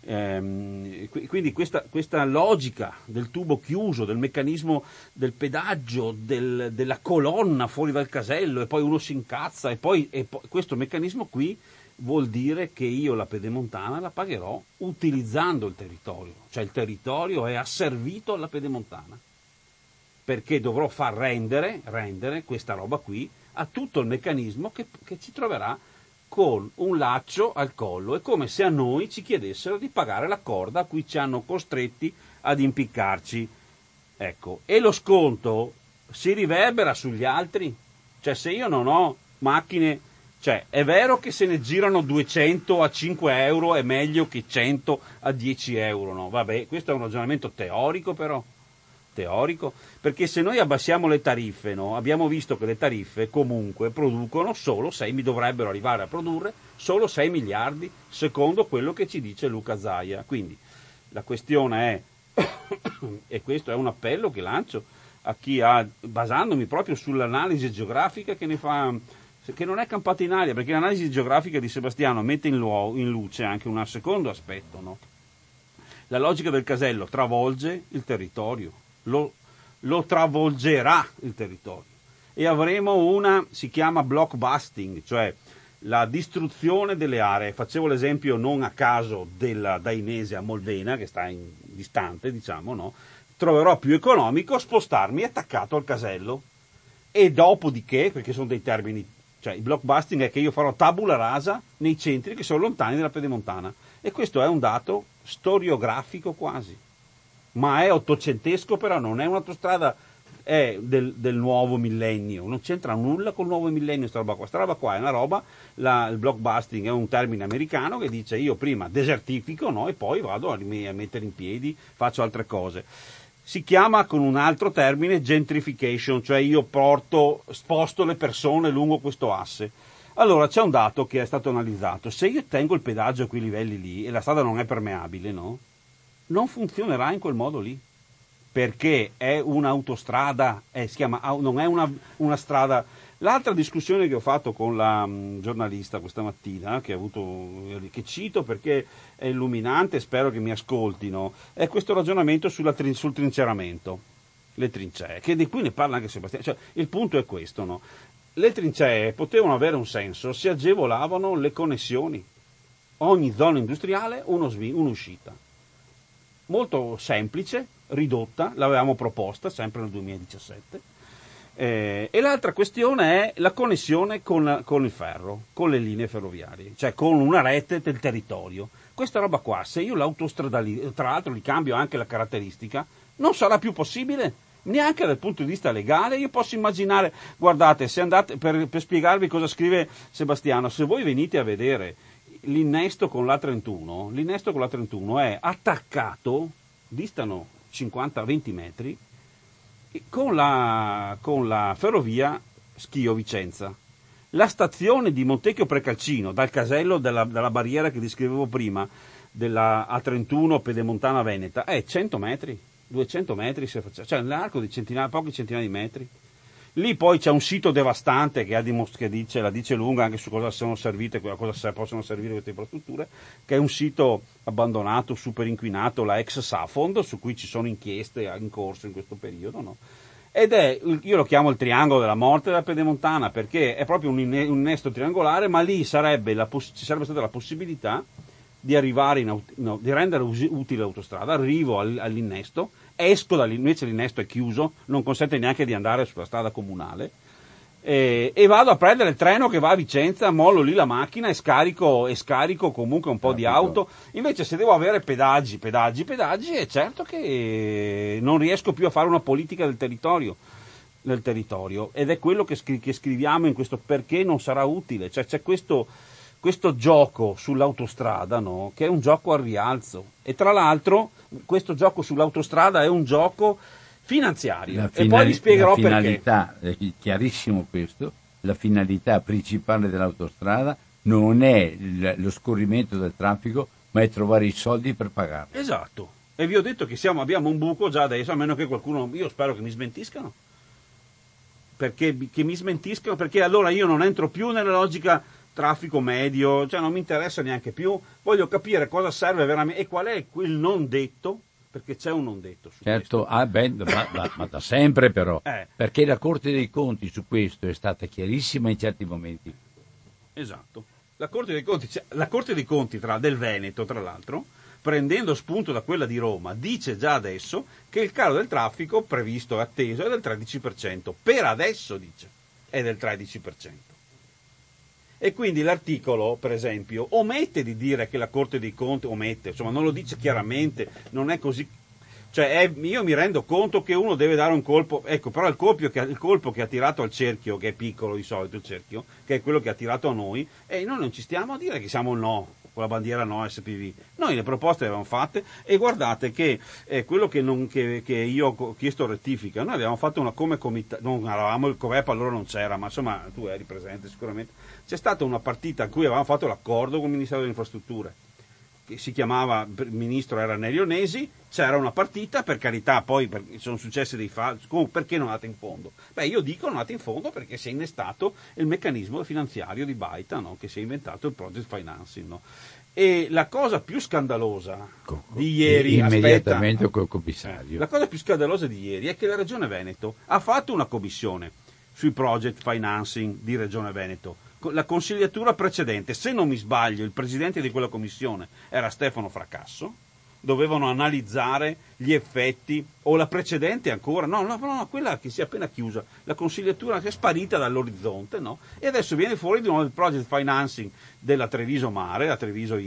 ehm, quindi questa, questa, logica del tubo chiuso, del meccanismo del pedaggio, del, della colonna fuori dal casello e poi uno si incazza e poi, e poi questo meccanismo qui vuol dire che io la pedemontana la pagherò utilizzando il territorio, cioè il territorio è asservito alla pedemontana perché dovrò far rendere, rendere questa roba qui a tutto il meccanismo che, che ci troverà con un laccio al collo. È come se a noi ci chiedessero di pagare la corda a cui ci hanno costretti ad impiccarci. Ecco, e lo sconto si riverbera sugli altri. Cioè, se io non ho macchine, cioè, è vero che se ne girano 200 a 5 euro è meglio che 100 a 10 euro, no? Vabbè, questo è un ragionamento teorico, però teorico, perché se noi abbassiamo le tariffe, no, abbiamo visto che le tariffe comunque producono solo 6, mi dovrebbero arrivare a produrre solo 6 miliardi, secondo quello che ci dice Luca Zaia. Quindi la questione è, [COUGHS] e questo è un appello che lancio a chi ha, basandomi proprio sull'analisi geografica che ne fa, che non è campata in aria, perché l'analisi geografica di Sebastiano mette in, luogo, in luce anche un secondo aspetto, no? La logica del casello travolge il territorio lo, lo travolgerà il territorio e avremo una, si chiama blockbusting, cioè la distruzione delle aree. Facevo l'esempio non a caso della Dainese a Molvena, che sta in, distante, diciamo, no? Troverò più economico spostarmi attaccato al casello. E dopodiché, perché sono dei termini, cioè il blockbusting è che io farò tabula rasa nei centri che sono lontani dalla pedemontana. E questo è un dato storiografico quasi ma è ottocentesco però, non è un'autostrada è del, del, nuovo millennio, non c'entra nulla col nuovo millennio questa roba qua, questa roba qua è una roba, la, il blockbusting è un termine americano che dice io prima desertifico no, e poi vado a, a mettere in piedi, faccio altre cose. Si chiama con un altro termine gentrification, cioè io porto, sposto le persone lungo questo asse. Allora c'è un dato che è stato analizzato, se io tengo il pedaggio a quei livelli lì e la strada non è permeabile, no? Non funzionerà in quel modo lì perché è un'autostrada, eh, chiama, non è una, una, strada L'altra discussione che ho fatto con la mh, giornalista questa mattina, che, avuto, che, cito perché è illuminante, spero che mi ascoltino, è questo ragionamento sulla, sul trinceramento, le trincee, che di cui ne parla anche Sebastiano. Cioè, il punto è questo, no? le trincee potevano avere un senso se agevolavano le connessioni. Ogni zona industriale uno svi- un'uscita. Molto semplice, ridotta, l'avevamo proposta sempre nel 2017. Eh, e l'altra questione è la connessione con, con, il ferro, con le linee ferroviarie, cioè con una rete del territorio. Questa roba qua, se io l'autostrada, tra l'altro gli cambio anche la caratteristica, non sarà più possibile neanche dal punto di vista legale. Io posso immaginare, guardate, andate, per, per spiegarvi cosa scrive Sebastiano, se voi venite a vedere l'innesto con la 31, l'innesto con la 31 è attaccato, distano 50-20 metri, con la, con la ferrovia Schio-Vicenza. La stazione di Montecchio Precalcino, dal casello della, della barriera che descrivevo prima, della A31 Pedemontana Veneta, è 100 metri. 200 metri, cioè nell'arco di centinaia, pochi centinaia di metri. Lì poi c'è un sito devastante che, dimost- che dice, la dice lunga anche su cosa sono servite, a cosa possono servire queste infrastrutture, che è un sito abbandonato, super inquinato, la ex Safond, su cui ci sono inchieste in corso in questo periodo. No? Ed è, io lo chiamo il triangolo della morte della Pedemontana perché è proprio un, innesto triangolare, ma lì sarebbe poss- ci sarebbe stata la possibilità di in, no, di rendere utile l'autostrada, arrivo all'innesto, esco da lì, invece l'innesto è chiuso, non consente neanche di andare sulla strada comunale, e, e, vado a prendere il treno che va a Vicenza, mollo lì la macchina e scarico, e scarico comunque un po' Capito. di auto. Invece se devo avere pedaggi, pedaggi, pedaggi, è certo che non riesco più a fare una politica del territorio. Del territorio. Ed è quello che, scri- che scriviamo in questo perché non sarà utile. Cioè c'è questo, questo gioco sull'autostrada, no? che è un gioco al rialzo. E tra l'altro questo gioco sull'autostrada è un gioco finanziario. Finali- e poi vi spiegherò la finalità, perché. È chiarissimo questo, la finalità principale dell'autostrada non è lo scorrimento del traffico, ma è trovare i soldi per pagarlo. Esatto. E vi ho detto che siamo, abbiamo un buco già adesso, a meno che qualcuno, io spero che mi smentiscano. Perché che mi smentiscano, perché allora io non entro più nella logica traffico medio, cioè non mi interessa neanche più, voglio capire cosa serve veramente e qual è quel non detto, perché c'è un non detto su certo, ah, beh, ma, ma, ma, da sempre però, eh. perché la Corte dei Conti su questo è stata chiarissima in certi momenti. Esatto. La Corte dei Conti, cioè, la Corte dei Conti tra, del Veneto, tra l'altro, prendendo spunto da quella di Roma, dice già adesso che il calo del traffico previsto e atteso è del 13%. Per adesso dice, è del 13%. E quindi l'articolo, per esempio, omette di dire che la Corte dei Conti, omette, insomma non lo dice chiaramente, non è così cioè è, io mi rendo conto che uno deve dare un colpo, ecco, però il colpo, che, il colpo, che, ha tirato al cerchio, che è piccolo di solito il cerchio, che è quello che ha tirato a noi, e noi non ci stiamo a dire che siamo no, con la bandiera no SPV. Noi le proposte le avevamo fatte e guardate che eh, quello che, non, che, che, io ho chiesto rettifica, noi avevamo fatto una come comitato, non eravamo il COVEP allora non c'era, ma insomma tu eri presente sicuramente, c'è stata una partita in cui avevamo fatto l'accordo con il Ministero delle Infrastrutture che si chiamava, il ministro era Nelio Nesi, c'era una partita, per carità, poi per, sono successi dei fatti, perché non è andata in fondo? Beh, io dico non è andata in fondo perché si è innestato il meccanismo finanziario di Baita, no? che si è inventato il project financing. No? E la cosa più scandalosa co- di ieri, immediatamente aspetta, col commissario. La cosa più scandalosa di ieri è che la Regione Veneto ha fatto una commissione sui project financing di Regione Veneto la consigliatura precedente, se non mi sbaglio, il presidente di quella commissione era Stefano Fracasso, dovevano analizzare gli effetti, o la precedente ancora, no, no, no, quella che si è appena chiusa, la consigliatura che è sparita dall'orizzonte, no? E adesso viene fuori di nuovo il project financing della Treviso Mare, la Treviso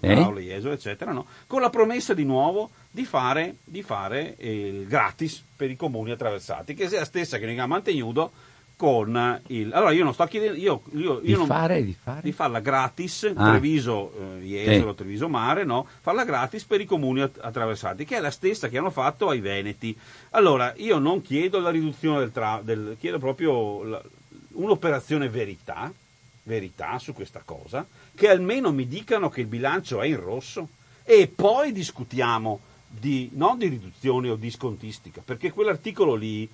Paolo, Jesolo, eccetera, no? Con la promessa di nuovo di fare, di fare eh, gratis per i comuni attraversati, che è la stessa che ne ha mantenuto con il... Allora io non sto chiedendo... Io, io, io di, non, fare, di, fare? di farla gratis, ah. Treviso eh, Jesolo, sì. Treviso Mare, no? Farla gratis per i comuni attraversati, che è la stessa che hanno fatto ai Veneti. Allora, io non chiedo la riduzione del... Tra, del chiedo proprio la, un'operazione verità, verità su questa cosa, che almeno mi dicano che il bilancio è in rosso e poi discutiamo di, non di riduzione o di scontistica, perché quell'articolo lì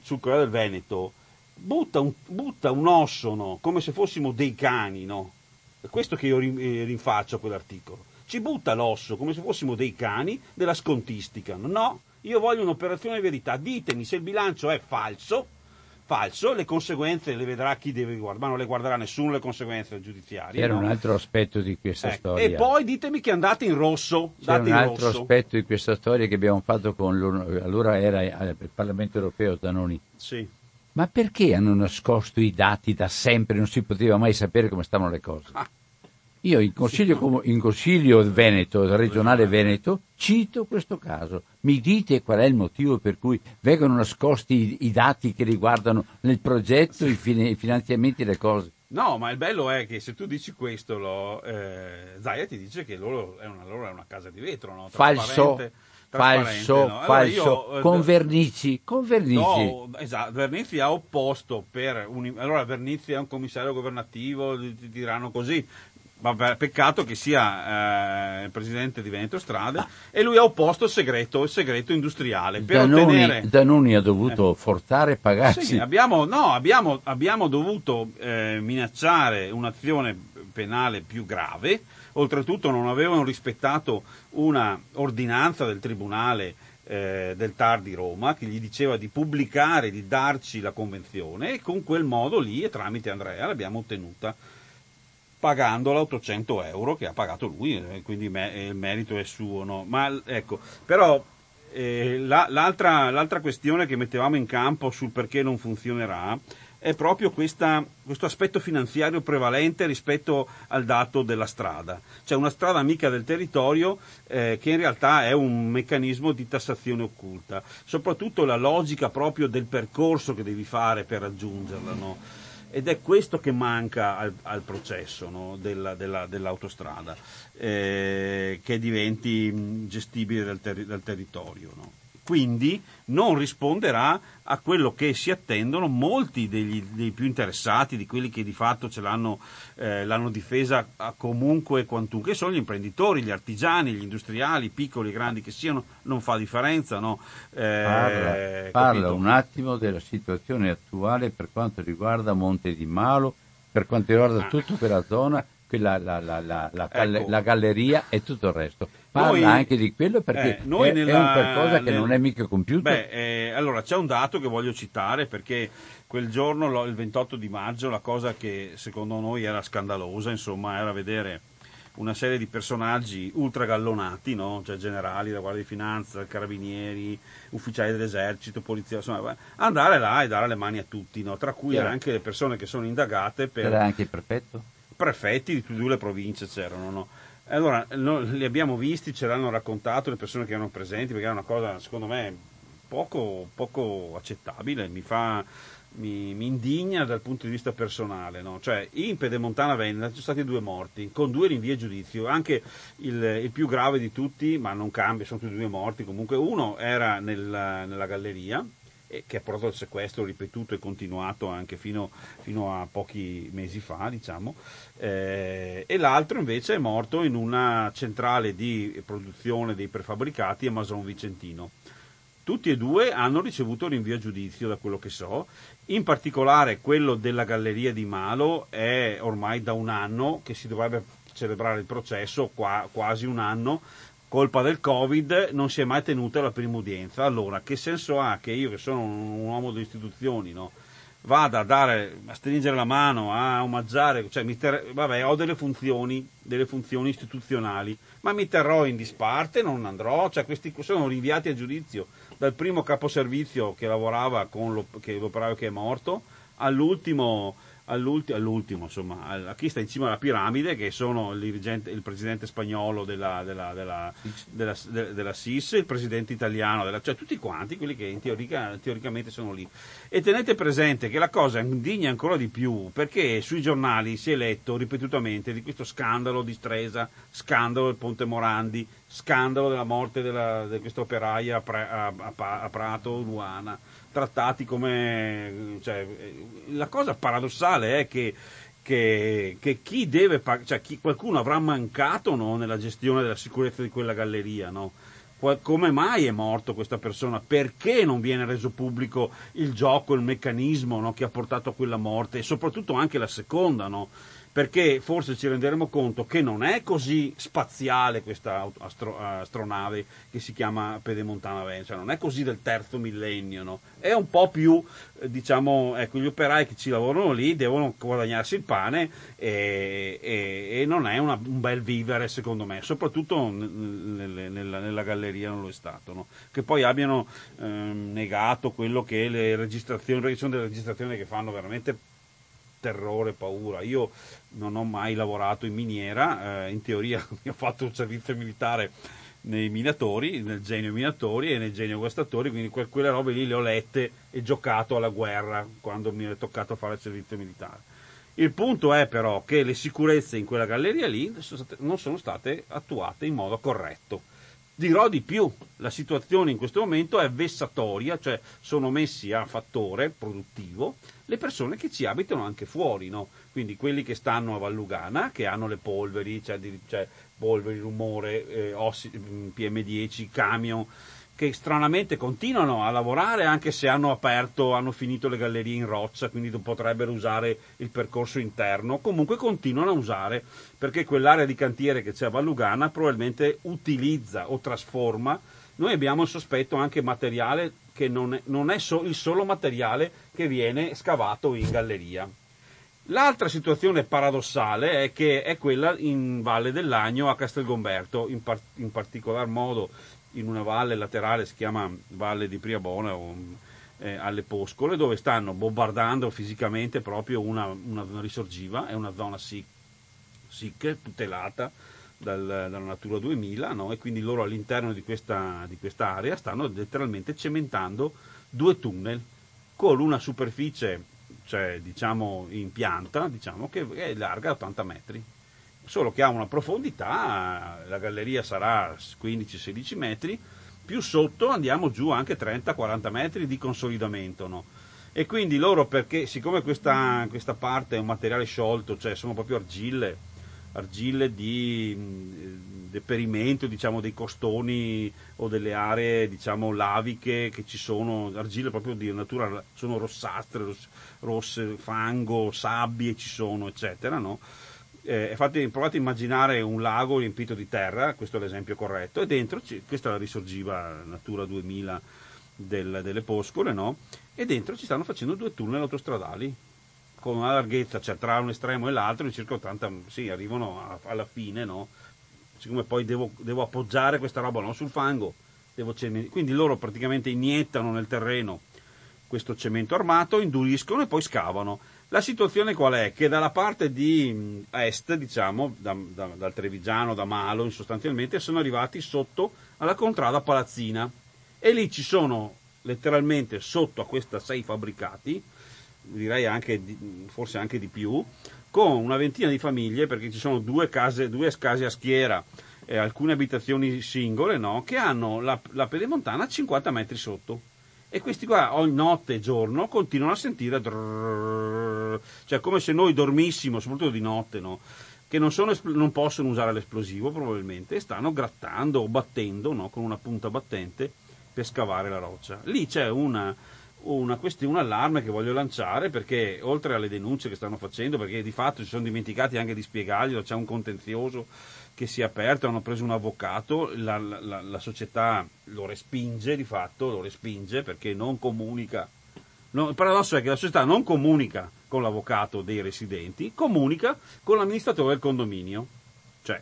sul Corriere del Veneto butta un, butta un osso, no? come se fossimo dei cani, no? È questo che io eh, rinfaccio a quell'articolo. Ci butta l'osso come se fossimo dei cani della scontistica. No, io voglio un'operazione di verità. Ditemi se il bilancio è falso, falso, le conseguenze le vedrà chi deve guardare, ma non le guarderà nessuno le conseguenze giudiziarie. C'era no? un altro aspetto di questa Ecco, storia. E poi ditemi che andate in rosso. C'era un altro rosso. aspetto di questa storia che abbiamo fatto con allora era il Parlamento europeo Zanoni. Sì. Ma perché hanno nascosto i dati da sempre? Non si poteva mai sapere come stavano le cose. Ah. Io in consiglio, in consiglio Veneto, regionale Veneto, cito questo caso. Mi dite qual è il motivo per cui vengono nascosti i, i dati che riguardano nel progetto, i, fine- i finanziamenti e le cose? No, ma il bello è che se tu dici questo, lo, eh, Zaia ti dice che loro è una, loro è una casa di vetro, no? Falso, falso, no? Allora falso, io, eh, con vernici, con vernici. No, esatto, Vernizzi ha opposto per un, allora Vernizzi è un commissario governativo, ti ti diranno così. Vabbè, peccato che sia eh, il presidente di Veneto Strade e lui ha opposto il segreto, il segreto industriale per Danoni, ottenere Danoni ha dovuto forzare e pagarsi. sì, abbiamo, no, abbiamo, abbiamo dovuto eh, minacciare un'azione penale più grave, oltretutto non avevano rispettato una ordinanza del Tribunale eh, del TAR di Roma che gli diceva di pubblicare, di darci la convenzione e con quel modo lì e tramite Andrea l'abbiamo ottenuta pagandola 800 euro che ha pagato lui, eh, quindi me- eh, il merito è suo. No? Ma ecco, però eh, la- l'altra, l'altra questione che mettevamo in campo sul perché non funzionerà è proprio questa- questo aspetto finanziario prevalente rispetto al dato della strada. C'è una strada amica del territorio eh, che in realtà è un meccanismo di tassazione occulta, soprattutto la logica proprio del percorso che devi fare per raggiungerla. no? ed è questo che manca al, al processo no, della- della- dell'autostrada, eh, che diventi gestibile dal, terri- dal territorio. no. Quindi non risponderà a quello che si attendono molti degli- dei più interessati, di quelli che di fatto ce l'hanno, eh, l'hanno difesa a comunque e quantunque, sono gli imprenditori, gli artigiani, gli industriali, piccoli e grandi che siano, non fa differenza. No? Eh, Parla, parla un attimo della situazione attuale per quanto riguarda Monte di Malo, per quanto riguarda Ah. tutta quella zona, quella, la, la- la- Ecco. la galleria e tutto il resto. Parla Noi- anche di quello perché eh, è, nella- è un qualcosa che nel- non è mica compiuto. Beh, eh, allora c'è un dato che voglio citare perché quel giorno, il 28 di maggio, la cosa che secondo noi era scandalosa, insomma, era vedere una serie di personaggi ultra gallonati, no? cioè generali della Guardia di Finanza, carabinieri, ufficiali dell'esercito, polizia, insomma, andare là e dare le mani a tutti, no? tra cui Chiaro. anche le persone che sono indagate per C'era anche il prefetto? prefetti di tutte e due le province c'erano, no? Allora, no, li abbiamo visti, ce l'hanno raccontato le persone che erano presenti, perché era una cosa, secondo me, poco, poco accettabile, mi fa... Mi, mi indigna dal punto di vista personale, no? cioè in Pedemontana Veneta ci sono stati due morti, con due rinvii a giudizio, anche il, il più grave di tutti, ma non cambia, sono tutti due morti comunque, uno era nella, nella galleria, che ha portato al sequestro ripetuto e continuato anche fino, fino a pochi mesi fa, diciamo, eh, e l'altro invece è morto in una centrale di produzione dei prefabbricati a Mason Vicentino. Tutti e due hanno ricevuto rinvio a giudizio da quello che so, in particolare quello della Galleria di Malo è ormai da un anno che si dovrebbe celebrare il processo, qua- quasi un anno, colpa del Covid non si è mai tenuta la prima udienza. Allora, che senso ha che io che sono un, uomo delle istituzioni, no, vada a, dare, a stringere la mano, a omaggiare, cioè ter- vabbè, ho delle funzioni, delle funzioni istituzionali, ma mi terrò in disparte, non andrò, cioè questi sono rinviati a giudizio dal primo caposervizio che lavorava con lo- che, l'operaio che è morto all'ultimo, all'ulti- all'ultimo insomma, a chi sta in cima alla piramide che sono il, dirigente- il presidente spagnolo della, della, della, della, de- della SIS, il presidente italiano, della- cioè tutti quanti quelli che in teorica- teoricamente sono lì. E tenete presente che la cosa indigna ancora di più perché sui giornali si è letto ripetutamente di questo scandalo di Stresa, scandalo del Ponte Morandi, scandalo della morte della- di questa operaia a, Pra- a- a Pa- a Prato, Luana, trattati come... Cioè, la cosa paradossale è che, che- che chi deve pag- cioè chi- qualcuno avrà mancato no, nella gestione della sicurezza di quella galleria, no? come mai è morto questa persona, perché non viene reso pubblico il gioco, il meccanismo no, che ha portato a quella morte e soprattutto anche la seconda, no? Perché forse ci renderemo conto che non è così spaziale questa astro- astronave che si chiama Pedemontana Venture, non è così del terzo millennio, no? è un po' più, eh, diciamo, ecco, gli operai che ci lavorano lì devono guadagnarsi il pane e, e, e non è una, un bel vivere secondo me, soprattutto nelle, nella, nella, galleria non lo è stato, no? che poi abbiano ehm, negato quello che le registrazioni, perché sono delle registrazioni che fanno veramente terrore, paura. Io non ho mai lavorato in miniera, eh, in teoria [LAUGHS] ho fatto un servizio militare nei minatori, nel genio minatori e nel genio guastatori, quindi que- quelle robe lì le ho lette e giocato alla guerra quando mi è toccato fare il servizio militare. Il punto è però che le sicurezze in quella galleria lì non sono state attuate in modo corretto. Dirò di più, la situazione in questo momento è vessatoria, cioè sono messi a fattore produttivo le persone che ci abitano anche fuori, no? quindi quelli che stanno a Vallugana, che hanno le polveri, cioè, cioè polveri, rumore, eh, ossi, PM10, camion, che stranamente continuano a lavorare anche se hanno aperto, hanno finito le gallerie in roccia, quindi potrebbero usare il percorso interno, comunque continuano a usare perché quell'area di cantiere che c'è a Vallugana probabilmente utilizza o trasforma. Noi abbiamo il sospetto anche materiale che non è, non è so, il solo materiale che viene scavato in galleria. L'altra situazione paradossale è che è quella in Valle dell'Agno a Castelgomberto, in, par- in particolar modo in una valle laterale, si chiama Valle di Priabona o, eh, alle Poscole, dove stanno bombardando fisicamente proprio una, una risorgiva, è una zona SIC, SIC tutelata dal, dalla Natura 2000 no? e quindi loro all'interno di questa, di questa area stanno letteralmente cementando due tunnel con una superficie cioè, diciamo, in pianta diciamo, che è larga 80 metri solo che ha una profondità, la galleria sarà 15-16 metri, più sotto andiamo giù anche 30-40 metri di consolidamento. No? E quindi loro perché, siccome questa, questa, parte è un materiale sciolto, cioè sono proprio argille, argille di deperimento diciamo, dei costoni o delle aree diciamo, laviche che ci sono, argille proprio di natura, sono rossastre, rosse, fango, sabbie ci sono, eccetera, no? eh, fate, provate a immaginare un lago riempito di terra, questo è l'esempio corretto, e dentro, questa è la risorgiva Natura 2000 del, delle Poscole, no? e dentro ci stanno facendo due tunnel autostradali con una larghezza, cioè tra un estremo e l'altro, di circa 80, sì, arrivano a, alla fine, no? siccome poi devo, devo, appoggiare questa roba no? sul fango, quindi loro praticamente iniettano nel terreno questo cemento armato, induriscono e poi scavano la situazione qual è? Che dalla parte di est, diciamo, da, da, dal Trevigiano, da Malo, sostanzialmente, sono arrivati sotto alla contrada Palazzina e lì ci sono letteralmente sotto a questa sei fabbricati, direi anche forse anche di più, con una ventina di famiglie, perché ci sono due case, due case a schiera e alcune abitazioni singole, no? che hanno la, la pedemontana a 50 metri sotto e questi qua ogni notte e giorno continuano a sentire drrrr, cioè come se noi dormissimo soprattutto di notte no? che non, sono, non, possono usare l'esplosivo probabilmente e stanno grattando o battendo no? con una punta battente per scavare la roccia lì c'è una, una questione, un allarme che voglio lanciare perché oltre alle denunce che stanno facendo perché di fatto si sono dimenticati anche di spiegarglielo c'è un contenzioso che si è aperto, hanno preso un avvocato, la, la, la, società lo respinge di fatto, lo respinge perché non comunica. No, il paradosso è che la società non comunica con l'avvocato dei residenti, comunica con l'amministratore del condominio. Cioè,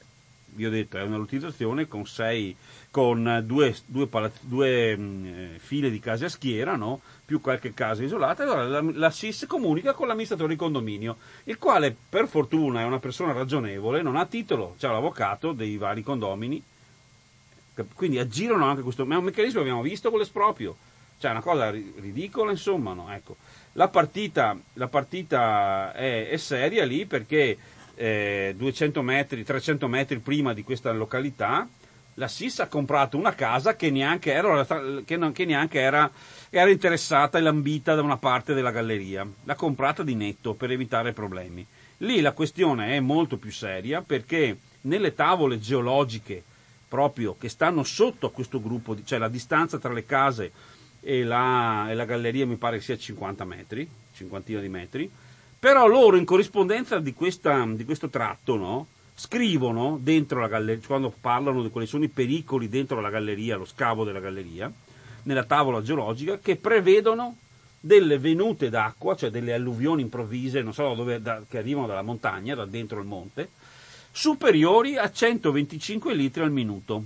vi ho detto, è una lottizzazione con, sei, con due, due, palazzi, due mh, eh, file di case a schiera, no? più qualche casa isolata, allora la, la SIS comunica con l'amministratore di condominio, il quale per fortuna è una persona ragionevole, non ha titolo, c'è l'avvocato dei vari condomini, quindi aggirano anche questo, è un meccanismo che abbiamo visto con l'esproprio, cioè una cosa ridicola, insomma, no? ecco. la, partita, la partita è, è, seria lì perché eh, 200 metri, 300 metri prima di questa località la SIS ha comprato una casa che neanche era, che non, che neanche era, era interessata e lambita da una parte della galleria. L'ha comprata di netto per evitare problemi. Lì la questione è molto più seria perché nelle tavole geologiche proprio che stanno sotto a questo gruppo, cioè la distanza tra le case e la, e la galleria mi pare sia 50 metri, cinquantina di metri, però loro in corrispondenza di, questa, di questo tratto, no? scrivono dentro la galleria, quando parlano di quali sono i pericoli dentro la galleria, lo scavo della galleria, nella tavola geologica, che prevedono delle venute d'acqua, cioè delle alluvioni improvvise, non so dove, da, che arrivano dalla montagna, da dentro il monte, superiori a 125 litri al minuto.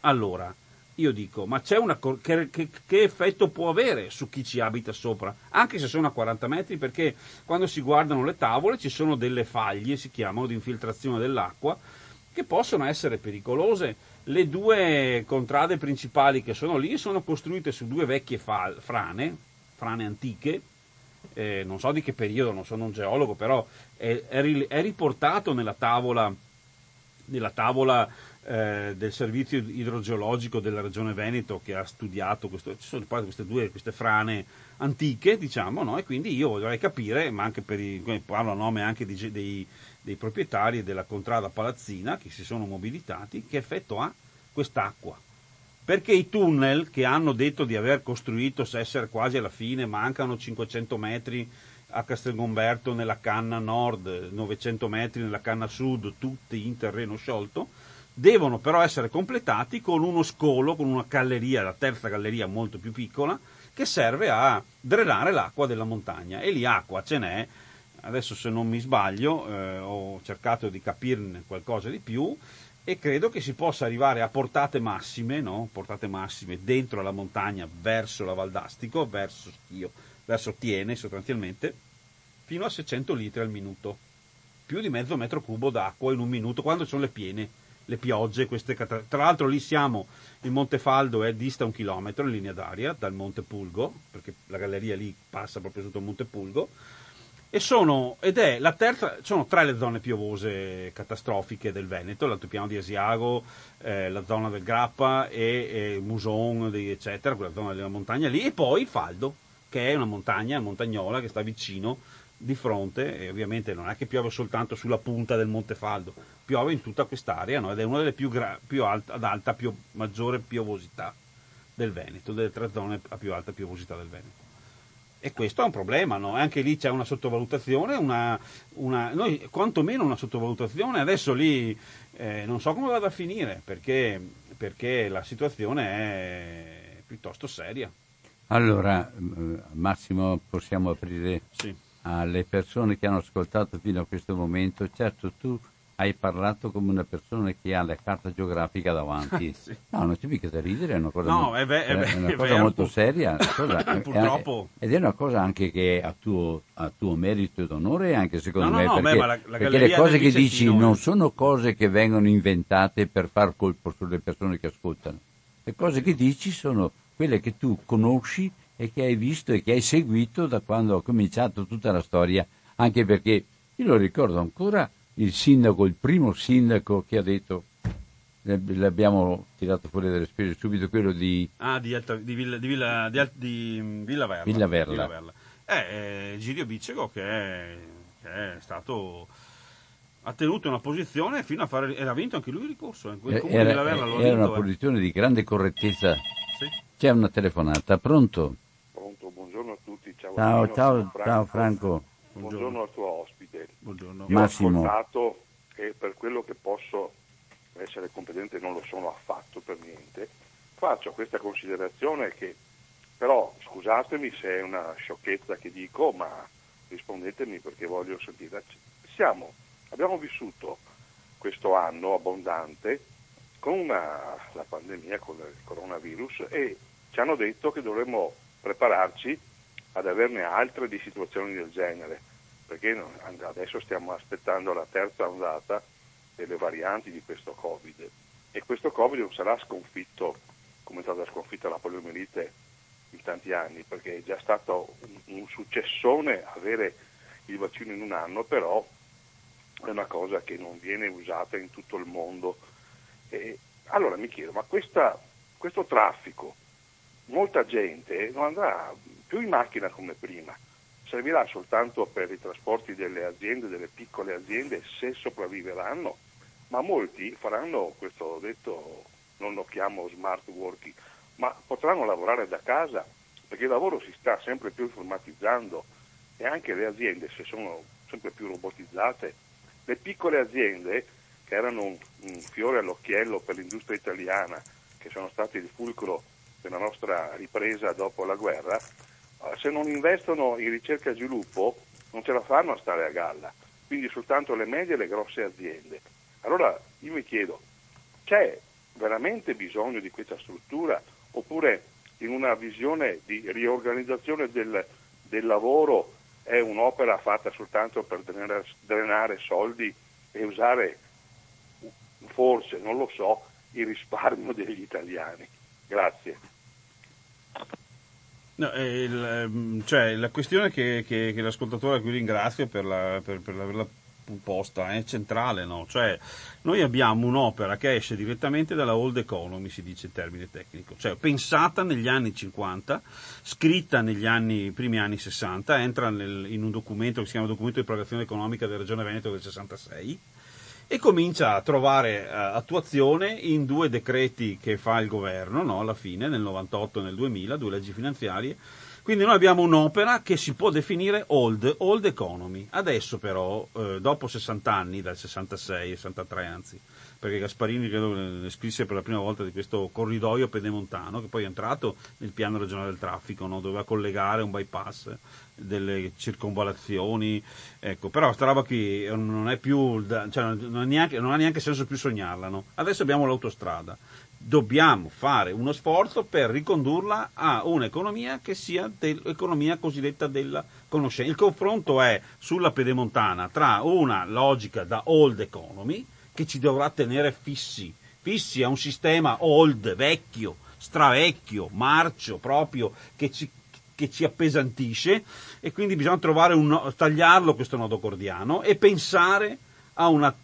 Allora, io dico, ma c'è una, che, che, che, effetto può avere su chi ci abita sopra? Anche se sono a 40 metri, perché quando si guardano le tavole ci sono delle faglie, si chiamano di infiltrazione dell'acqua, che possono essere pericolose. Le due contrade principali che sono lì sono costruite su due vecchie fa- frane, frane antiche, eh, non so di che periodo, non sono un geologo, però è, è, è riportato nella tavola, nella tavola eh, del servizio idrogeologico della regione Veneto che ha studiato questo, ci sono poi queste due queste frane antiche, diciamo, no? e quindi io vorrei capire, ma anche per i, parlo a nome anche di, dei, dei proprietari della contrada palazzina che si sono mobilitati, che effetto ha quest'acqua perché i tunnel che hanno detto di aver costruito, se essere quasi alla fine, mancano 500 metri a Castelgomberto nella canna nord, 900 metri nella canna sud, tutti in terreno sciolto, devono però essere completati con uno scolo, con una galleria, la terza galleria molto più piccola, che serve a drenare l'acqua della montagna. E lì acqua ce n'è, adesso se non mi sbaglio, eh, ho cercato di capirne qualcosa di più, e credo che si possa arrivare a portate massime, no? portate massime dentro la montagna verso la Valdastico, verso Schio, verso Tiene sostanzialmente, fino a 600 litri al minuto, più di mezzo metro cubo d'acqua in un minuto quando sono le piene, le piogge, queste cat- tra l'altro lì siamo, il Monte Faldo è dista un chilometro in linea d'aria dal Monte Pulgo, perché la galleria lì passa proprio sotto il Monte Pulgo, e sono, ed è la terza, sono tre le zone piovose catastrofiche del Veneto, l'altopiano di Asiago, eh, la zona del Grappa e, e Muson, eccetera, quella zona della montagna lì, e poi il Faldo, che è una montagna, montagnola che sta vicino di fronte, e ovviamente non è che piove soltanto sulla punta del Monte Faldo, piove in tutta quest'area, no? ed è una delle più, gra- più alta, ad alta, più, maggiore piovosità del Veneto, delle tre zone a più alta piovosità del Veneto. E questo è un problema, no? anche lì c'è una sottovalutazione, una, una, noi quantomeno una sottovalutazione, adesso lì eh, non so come vada a finire perché, perché la situazione è piuttosto seria. Allora, eh, Massimo, possiamo aprire sì. Alle persone che hanno ascoltato fino a questo momento. Certo, tu hai parlato come una persona che ha la carta geografica davanti. [LAUGHS] sì. No, non c'è mica da ridere, è una cosa, no, molto, è ve- è ve- è una cosa molto seria. [LAUGHS] Cosa, Purtroppo. È, ed è una cosa anche che ha tuo, a tuo merito ed onore, anche secondo no, me, no, perché, beh, la, la perché le cose che dici non eh. sono cose che vengono inventate per far colpo sulle persone che ascoltano. Le cose che dici sono quelle che tu conosci e che hai visto e che hai seguito da quando ha cominciato tutta la storia, anche perché io lo ricordo ancora il sindaco, il primo sindaco che ha detto, l'abbiamo tirato fuori dalle spese subito, quello di... Ah, di, Alta, di, Villa, di, Villa, di, di Villa Verla. Villa Verla. Verla. Eh, Girio Bicego che è, che è, stato... ha tenuto una posizione fino a fare... e ha vinto anche lui il ricorso. Eh. Il era, Villa Verla lo ha era vinto, una eh. posizione di grande correttezza. Sì. C'è una telefonata, pronto? Ciao, ciao, ciao, Franco. ciao Franco. Buongiorno. buongiorno al tuo ospite. Buongiorno. Io Massimo. ho ascoltato e per quello che posso essere competente non lo sono affatto per niente. Faccio questa considerazione che però scusatemi se è una sciocchezza che dico, ma rispondetemi perché voglio sentire. Siamo, abbiamo vissuto questo anno abbondante con una, la pandemia, con il coronavirus e ci hanno detto che dovremmo prepararci ad averne altre di situazioni del genere, perché adesso stiamo aspettando la terza ondata delle varianti di questo Covid e questo Covid non sarà sconfitto come è stata sconfitta la poliomielite in tanti anni, perché è già stato un, un successone avere il vaccino in un anno, però è una cosa che non viene usata in tutto il mondo. E allora mi chiedo, ma questa, questo traffico, molta gente non andrà più in macchina come prima, servirà soltanto per i trasporti delle aziende, delle piccole aziende, se sopravviveranno, ma molti faranno questo detto, non lo chiamo smart working, ma potranno lavorare da casa perché il lavoro si sta sempre più informatizzando e anche le aziende se sono sempre più robotizzate. Le piccole aziende che erano un, un fiore all'occhiello per l'industria italiana, che sono stati il fulcro della nostra ripresa dopo la guerra, se non investono in ricerca e sviluppo non ce la fanno a stare a galla, quindi soltanto le medie e le grosse aziende. Allora io mi chiedo, c'è veramente bisogno di questa struttura oppure in una visione di riorganizzazione del, del lavoro è un'opera fatta soltanto per drenare, drenare soldi e usare forse, non lo so, il risparmio degli italiani. Grazie. No, il, ehm, cioè, la questione che, che, che, l'ascoltatore a cui ringrazio per, la, per, per averla posta è centrale, no? Cioè, noi abbiamo un'opera che esce direttamente dalla old economy, si dice in termine tecnico, cioè pensata negli anni 50, scritta negli anni, primi anni 60, entra nel, in un documento che si chiama documento di programmazione economica della Regione Veneto del 66 e comincia a trovare uh, attuazione in due decreti che fa il governo, no? alla fine, nel 98 e nel 2000, due leggi finanziarie. Quindi noi abbiamo un'opera che si può definire old, old economy. Adesso però, eh, dopo 60 anni, dal 66, 63 anzi, perché Gasparini credo ne scrisse per la prima volta di questo corridoio pedemontano che poi è entrato nel piano regionale del traffico, no? doveva collegare un bypass, delle circonvalazioni, ecco, però questa roba qui non è più, cioè non, è neanche, ha neanche senso più sognarla, no? adesso abbiamo l'autostrada, dobbiamo fare uno sforzo per ricondurla a un'economia che sia l'economia cosiddetta della conoscenza. Il confronto è sulla pedemontana tra una logica da old economy, che ci dovrà tenere fissi, fissi a un sistema old, vecchio, stravecchio, marcio proprio, che ci, che ci appesantisce e quindi bisogna trovare un, tagliarlo questo nodo cordiano e pensare a una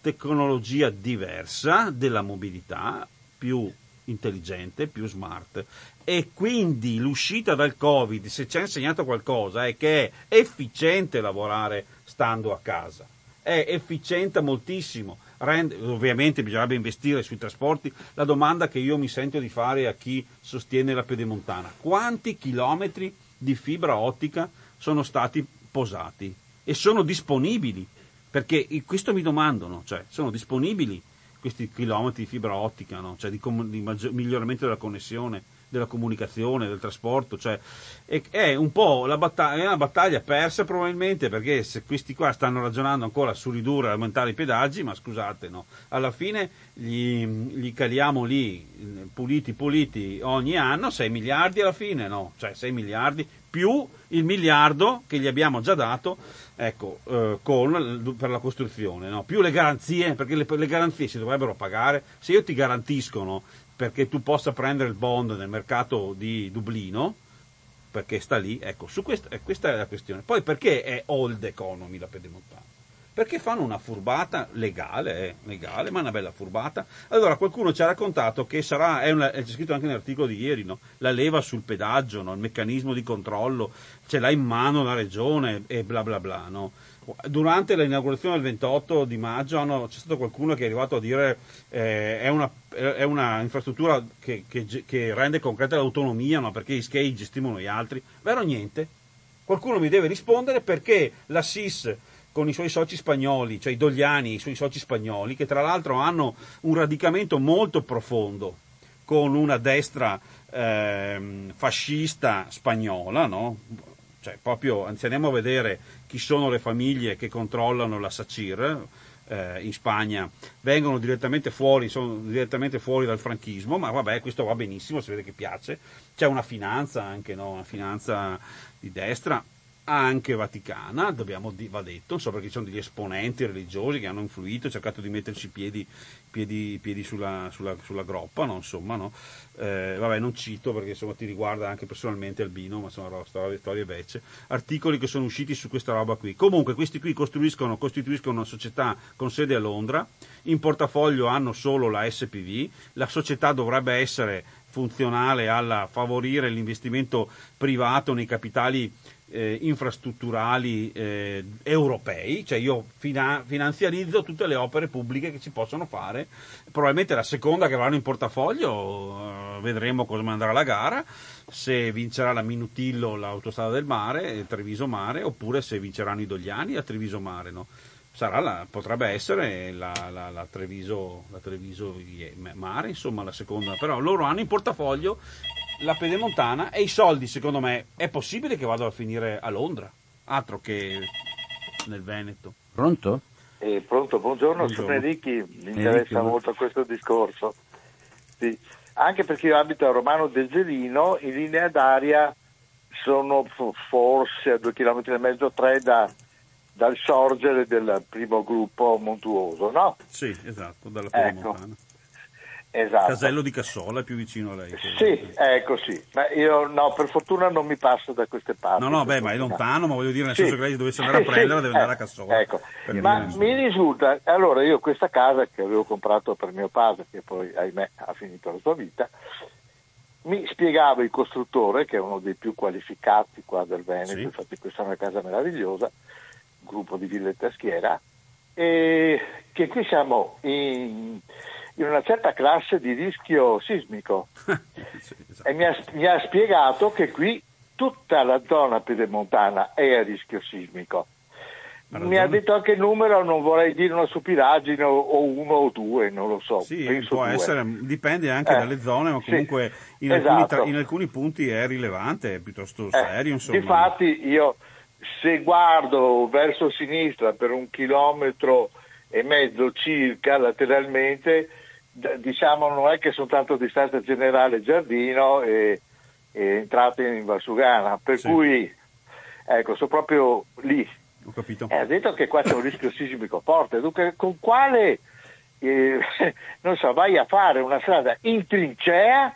tecnologia diversa della mobilità più intelligente, più smart. E quindi l'uscita dal Covid, se ci ha insegnato qualcosa, è che è efficiente lavorare stando a casa è efficienta moltissimo. Rende, ovviamente bisognerebbe investire sui trasporti. La domanda che io mi sento di fare a chi sostiene la pedemontana, quanti chilometri di fibra ottica sono stati posati e sono disponibili? Perché questo mi domandano, cioè sono disponibili questi chilometri di fibra ottica, no? cioè di, di maggior, miglioramento della connessione? Della comunicazione, del trasporto, cioè è, un po' battaglia, è una battaglia persa probabilmente perché se questi qua stanno ragionando ancora su ridurre e aumentare i pedaggi, ma scusate, no, alla fine gli, gli caliamo lì puliti puliti ogni anno 6 miliardi alla fine, no, cioè 6 miliardi più il miliardo che gli abbiamo già dato ecco, eh, con, per la costruzione, no? più le garanzie, perché le, le, garanzie si dovrebbero pagare, se io ti garantiscono perché tu possa prendere il bond nel mercato di Dublino, perché sta lì, ecco, su questa, eh, questa è la questione. Poi perché è old economy la pedemontana? Perché fanno una furbata legale, è legale, ma una bella furbata. Allora qualcuno ci ha raccontato che sarà, è, una, è scritto anche nell'articolo di ieri, no? la leva sul pedaggio, no? il meccanismo di controllo, ce l'ha in mano la regione e bla bla bla. No? Durante l'inaugurazione del 28 di maggio hanno, c'è stato qualcuno che è arrivato a dire eh, è, una, è una infrastruttura che, che, che, rende concreta l'autonomia, no? perché i SCAI gestiscono gli altri. Vero niente. Qualcuno mi deve rispondere perché la SIS con i suoi soci spagnoli, cioè i Dogliani, i suoi soci spagnoli, che tra l'altro hanno un radicamento molto profondo con una destra eh, fascista spagnola, no? cioè proprio andiamo a vedere chi sono le famiglie che controllano la SACIR eh, in Spagna, vengono direttamente fuori, sono direttamente fuori dal franchismo, ma vabbè, questo va benissimo, si vede che piace. C'è una finanza anche, no? una finanza di destra, anche vaticana, dobbiamo, va detto, so perché ci sono degli esponenti religiosi che hanno influito, cercato di metterci piedi, piedi, piedi sulla, sulla, sulla, groppa, no? insomma, no? Eh, vabbè non cito perché insomma, ti riguarda anche personalmente Albino, ma sono storie, storie vecchie, articoli che sono usciti su questa roba qui. Comunque questi qui costituiscono una società con sede a Londra, in portafoglio hanno solo la SPV, la società dovrebbe essere funzionale a favorire l'investimento privato nei capitali eh, infrastrutturali eh, europei, cioè io fina- finanziarizzo tutte le opere pubbliche che si possono fare, probabilmente la seconda che vanno in portafoglio, eh, vedremo come andrà la gara, se vincerà la Minutillo l'autostrada del mare, Treviso Mare, oppure se vinceranno i Dogliani la Treviso Mare. No? La, potrebbe essere la, la, la, Treviso, la Treviso Mare, insomma la seconda, però loro hanno in portafoglio la pedemontana e i soldi, secondo me, è possibile che vadano a finire a Londra, altro che nel Veneto. Pronto? Eh, pronto, buongiorno, buongiorno. sono Enrichi, mi interessa Enrico. molto questo discorso. Sì. Anche perché io abito a Romano del Gelino, in linea d'aria sono forse a due chilometri e mezzo, tre da, dal sorgere del primo gruppo montuoso, no? Sì, esatto, dalla pedemontana. Ecco. Esatto. Casello di Cassola è più vicino a lei. Sì, ecco sì. Ma io no, per fortuna non mi passo da queste parti. No, no, beh, ma è lontano, ma voglio dire, nel sì. senso che lei dovesse andare a prenderla, deve andare a Cassola. Ecco. Ma mi risulta, allora io questa casa che avevo comprato per mio padre, che poi ahimè ha finito la sua vita, mi spiegava il costruttore, che è uno dei più qualificati qua del Veneto, sì. infatti questa è una casa meravigliosa, gruppo di Villetta Schiera, e che qui siamo in in una certa classe di rischio sismico [LAUGHS] sì, esatto. e mi ha, mi ha, spiegato che qui tutta la zona pedemontana è a rischio sismico. Mi ha detto anche il numero, non vorrei dire una stupidaggine, o uno o due, non lo so. Sì, può due. essere, dipende anche eh, dalle zone, ma comunque sì, in, alcuni, esatto. in, alcuni, punti è rilevante, è piuttosto eh, serio. Insomma. Difatti io se guardo verso sinistra per un chilometro e mezzo circa lateralmente diciamo non è che sono tanto distanza generale Giardino e, e entrate in Valsugana, per sì. cui ecco, sono proprio lì. Ho capito. Eh, ha detto che qua c'è un rischio sismico forte, dunque con quale eh, [LAUGHS] non so, vai a fare una strada in trincea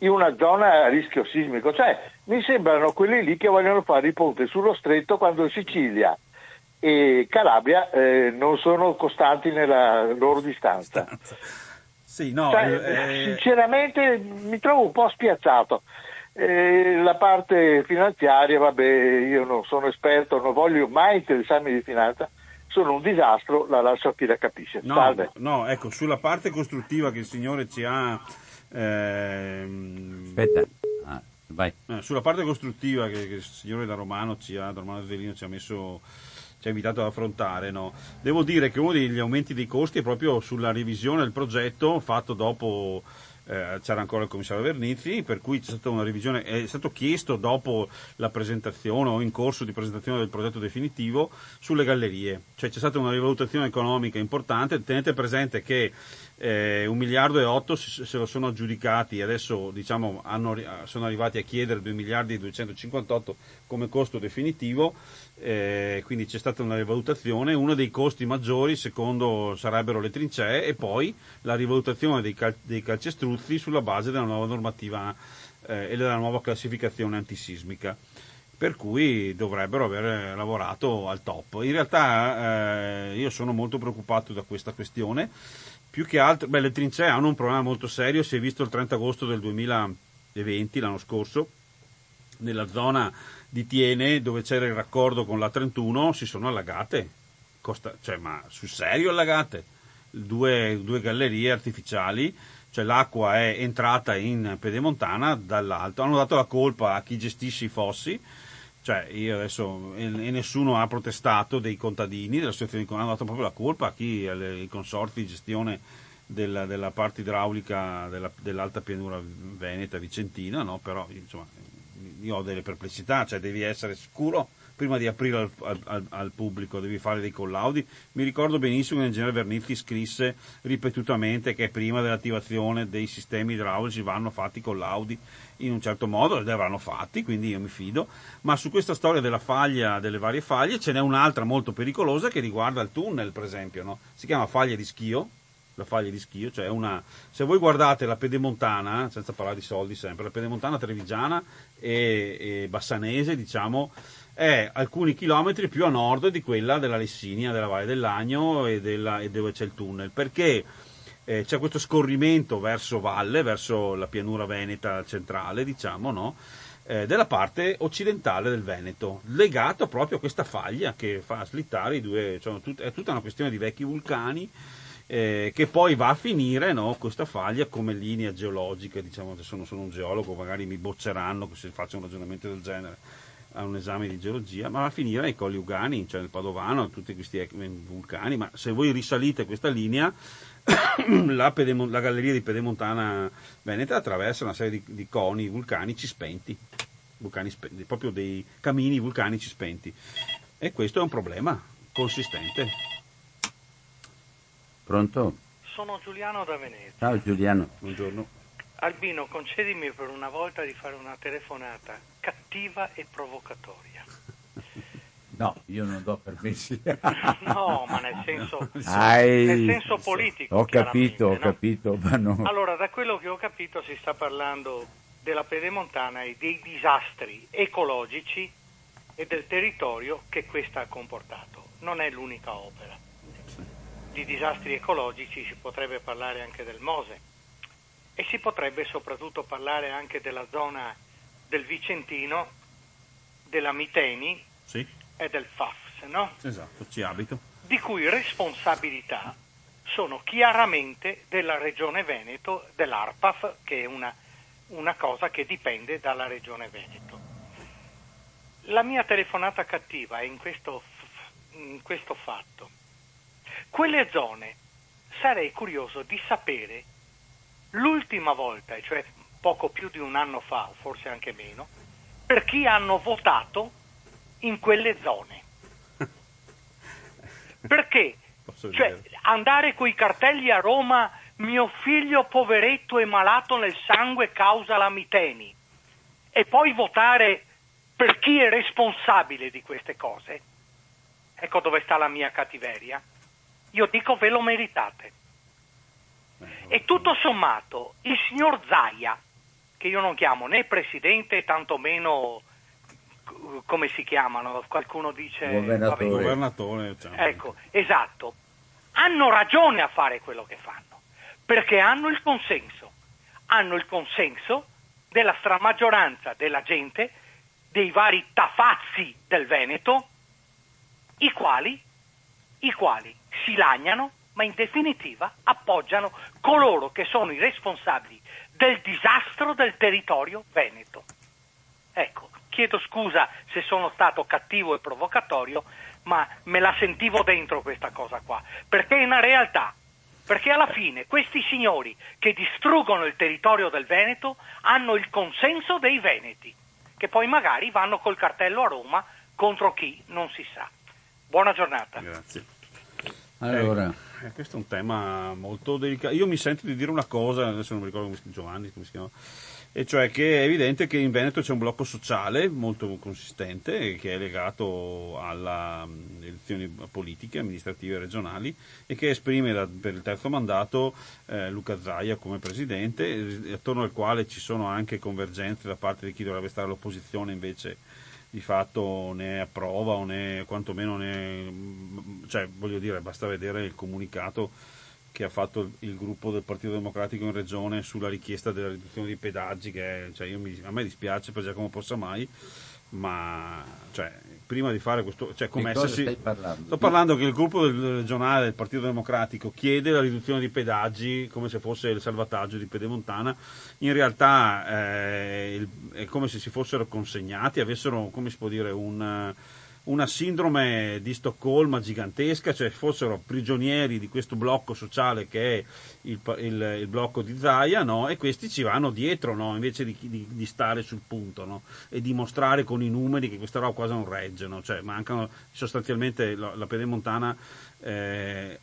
in una zona a rischio sismico, cioè mi sembrano quelli lì che vogliono fare il ponte sullo stretto quando Sicilia e Calabria eh, non sono costanti nella loro distanza. Sì, no, cioè, eh... Sinceramente mi trovo un po' spiazzato. Eh, la parte finanziaria, vabbè, io non sono esperto, non voglio mai interessarmi di finanza, sono un disastro, la lascio a chi la capisce. No, Salve. no, ecco, sulla parte costruttiva che il Signore ci ha... Ehm... Aspetta, ah, vai. Eh, sulla parte costruttiva che, che, il Signore da Romano ci ha, da Romano Zellino ci ha messo ci ha invitato ad affrontare. No? Devo dire che uno degli aumenti dei costi è proprio sulla revisione del progetto fatto dopo eh, c'era ancora il commissario Vernizzi, per cui c'è stata una revisione, è stato chiesto dopo la presentazione o in corso di presentazione del progetto definitivo sulle gallerie, cioè c'è stata una rivalutazione economica importante, tenete presente che eh, un miliardo e otto se lo sono aggiudicati adesso diciamo, hanno, sono arrivati a chiedere 2 miliardi e 258 come costo definitivo, eh, quindi c'è stata una rivalutazione, uno dei costi maggiori secondo sarebbero le trincee e poi la rivalutazione dei, cal- dei calcestruzzi sulla base della nuova normativa eh, e della nuova classificazione antisismica per cui dovrebbero aver lavorato al top. In realtà eh, io sono molto preoccupato da questa questione più che altro, beh, le trincee hanno un problema molto serio, si è visto il 30 agosto del 2020, l'anno scorso, nella zona di Tiene, dove c'era il raccordo con la 31, si sono allagate, Costa, cioè, ma sul serio allagate, due, due gallerie artificiali, cioè l'acqua è entrata in pedemontana dall'alto, hanno dato la colpa a chi gestisce i fossi, cioè io adesso e, nessuno ha protestato dei contadini dell'associazione di hanno dato proprio la colpa a chi ai consorti di gestione della, della parte idraulica della, dell'alta pianura veneta vicentina no? però insomma io ho delle perplessità cioè devi essere sicuro prima di aprire al, al, al, pubblico, devi fare dei collaudi. Mi ricordo benissimo che l'ingegnere Vernizzi scrisse ripetutamente che prima dell'attivazione dei sistemi idraulici vanno fatti collaudi in un certo modo, li avranno fatti, quindi io mi fido, ma su questa storia della faglia, delle varie faglie, ce n'è un'altra molto pericolosa che riguarda il tunnel, per esempio, no? si chiama faglia di schio, la faglia di schio, cioè una, se voi guardate la pedemontana, senza parlare di soldi sempre, la pedemontana trevigiana e, e bassanese, diciamo, è alcuni chilometri più a nord di quella della Lessinia, della Valle dell'Agno e, della, e dove c'è il tunnel, perché eh, c'è questo scorrimento verso valle, verso la pianura veneta centrale, diciamo, no? eh, della parte occidentale del Veneto, legato proprio a questa faglia che fa slittare i due, cioè, tut- è tutta una questione di vecchi vulcani eh, che poi va a finire no, questa faglia come linea geologica, diciamo adesso non sono un geologo, magari mi bocceranno se faccio un ragionamento del genere a un esame di geologia, ma va a finire ai colli Ugani, cioè nel Padovano, tutti questi vulcani, ma se voi risalite questa linea, [COUGHS] la, Pedemon- la, galleria di Pedemontana Veneta attraversa una serie di, di coni vulcanici spenti, vulcani spenti, proprio dei camini vulcanici spenti. E questo è un problema consistente. Pronto? Sono Giuliano da Venezia. Ciao Giuliano. Buongiorno. Albino, concedimi per una volta di fare una telefonata cattiva e provocatoria. No, io non do permessi. [LAUGHS] no, ma nel senso, Ai, nel senso politico. Ho capito, ho no? capito, ma no. Allora, da quello che ho capito si sta parlando della pedemontana e dei disastri ecologici e del territorio che questa ha comportato. Non è l'unica opera. Di disastri ecologici si potrebbe parlare anche del Mose e si potrebbe soprattutto parlare anche della zona del Vicentino, della Miteni sì. e del FAFS, no? Esatto, ci abito. Di cui responsabilità sono chiaramente della Regione Veneto, dell'ARPAF, che è una, una cosa che dipende dalla Regione Veneto. La mia telefonata cattiva è in questo, in questo fatto. Quelle zone sarei curioso di sapere l'ultima volta, cioè poco più di un anno fa, forse anche meno, per chi hanno votato in quelle zone. [LAUGHS] Perché cioè, andare coi cartelli a Roma, mio figlio poveretto è malato nel sangue causa la miteni, e poi votare per chi è responsabile di queste cose, ecco dove sta la mia cattiveria. Io dico ve lo meritate. E tutto sommato, il signor Zaia, che io non chiamo né presidente, tantomeno come si chiamano, qualcuno dice governatore. vabbè, governatore cioè. ecco, esatto, hanno ragione a fare quello che fanno, perché hanno il consenso, hanno il consenso della stramaggioranza della gente, dei vari tafazzi del Veneto, i quali, i quali si lagnano ma in definitiva appoggiano coloro che sono i responsabili del disastro del territorio veneto. Ecco, chiedo scusa se sono stato cattivo e provocatorio, ma me la sentivo dentro questa cosa qua, perché è una realtà. Perché alla fine questi signori che distruggono il territorio del Veneto hanno il consenso dei veneti, che poi magari vanno col cartello a Roma contro chi non si sa. Buona giornata. Grazie. Allora, Eh, questo è un tema molto delicato. Io mi sento di dire una cosa, adesso non mi ricordo come si chiama, Giovanni, come si chiama, e cioè che è evidente che in Veneto c'è un blocco sociale molto consistente che è legato alle elezioni politiche, amministrative e regionali e che esprime da, per il terzo mandato eh, Luca Zaia come presidente, attorno al quale ci sono anche convergenze da parte di chi dovrebbe stare all'opposizione invece di fatto ne approva o ne quantomeno ne cioè voglio dire basta vedere il comunicato che ha fatto il gruppo del Partito Democratico in regione sulla richiesta della riduzione dei pedaggi che cioè mi, a me dispiace per Giacomo Possamai ma cioè, prima di fare questo cioè, come di essersi, stai parlando? sto parlando che il gruppo del regionale del Partito Democratico chiede la riduzione dei pedaggi come se fosse il salvataggio di Pedemontana in realtà eh, è come se si fossero consegnati avessero come si può dire un una sindrome di Stoccolma gigantesca, cioè fossero prigionieri di questo blocco sociale che è il, il- il blocco di Zaia, no? e questi ci vanno dietro no? invece di, di- di stare sul punto no? e dimostrare con i numeri che questa roba quasi non regge, cioè mancano sostanzialmente la, la Pedemontana eh,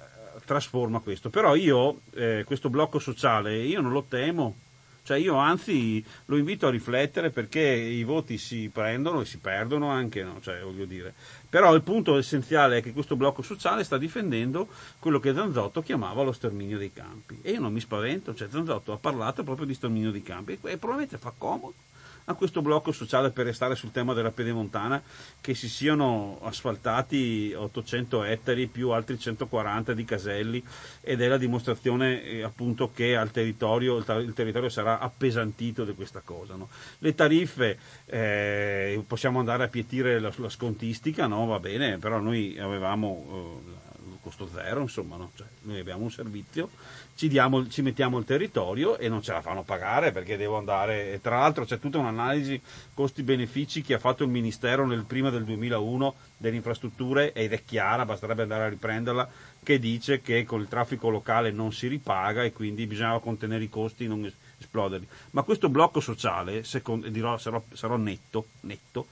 trasforma questo. Però io eh, questo blocco sociale io non lo temo, cioè io anzi lo invito a riflettere perché i voti si prendono e si perdono anche, no? cioè, voglio dire. Però il punto essenziale è che questo blocco sociale sta difendendo quello che Zanzotto chiamava lo sterminio dei campi. E io non mi spavento, cioè Zanzotto ha parlato proprio di sterminio dei campi e, probabilmente fa comodo a questo blocco sociale per restare sul tema della pedemontana che si siano asfaltati 800 ettari più altri 140 di caselli ed è la dimostrazione eh, appunto che al territorio, il, il, territorio sarà appesantito di questa cosa. No? Le tariffe eh, possiamo andare a pietire la, la scontistica, no? va bene, però noi avevamo eh, costo zero, insomma, no? cioè, noi abbiamo un servizio, ci, diamo, ci, mettiamo il territorio e non ce la fanno pagare perché devo andare, e tra l'altro c'è tutta un'analisi costi-benefici che ha fatto il Ministero nel prima del 2001 delle infrastrutture ed è chiara, basterebbe andare a riprenderla, che dice che con il traffico locale non si ripaga e quindi bisognava contenere i costi non esploderli. Ma questo blocco sociale, secondo, dirò, sarò, sarò netto, netto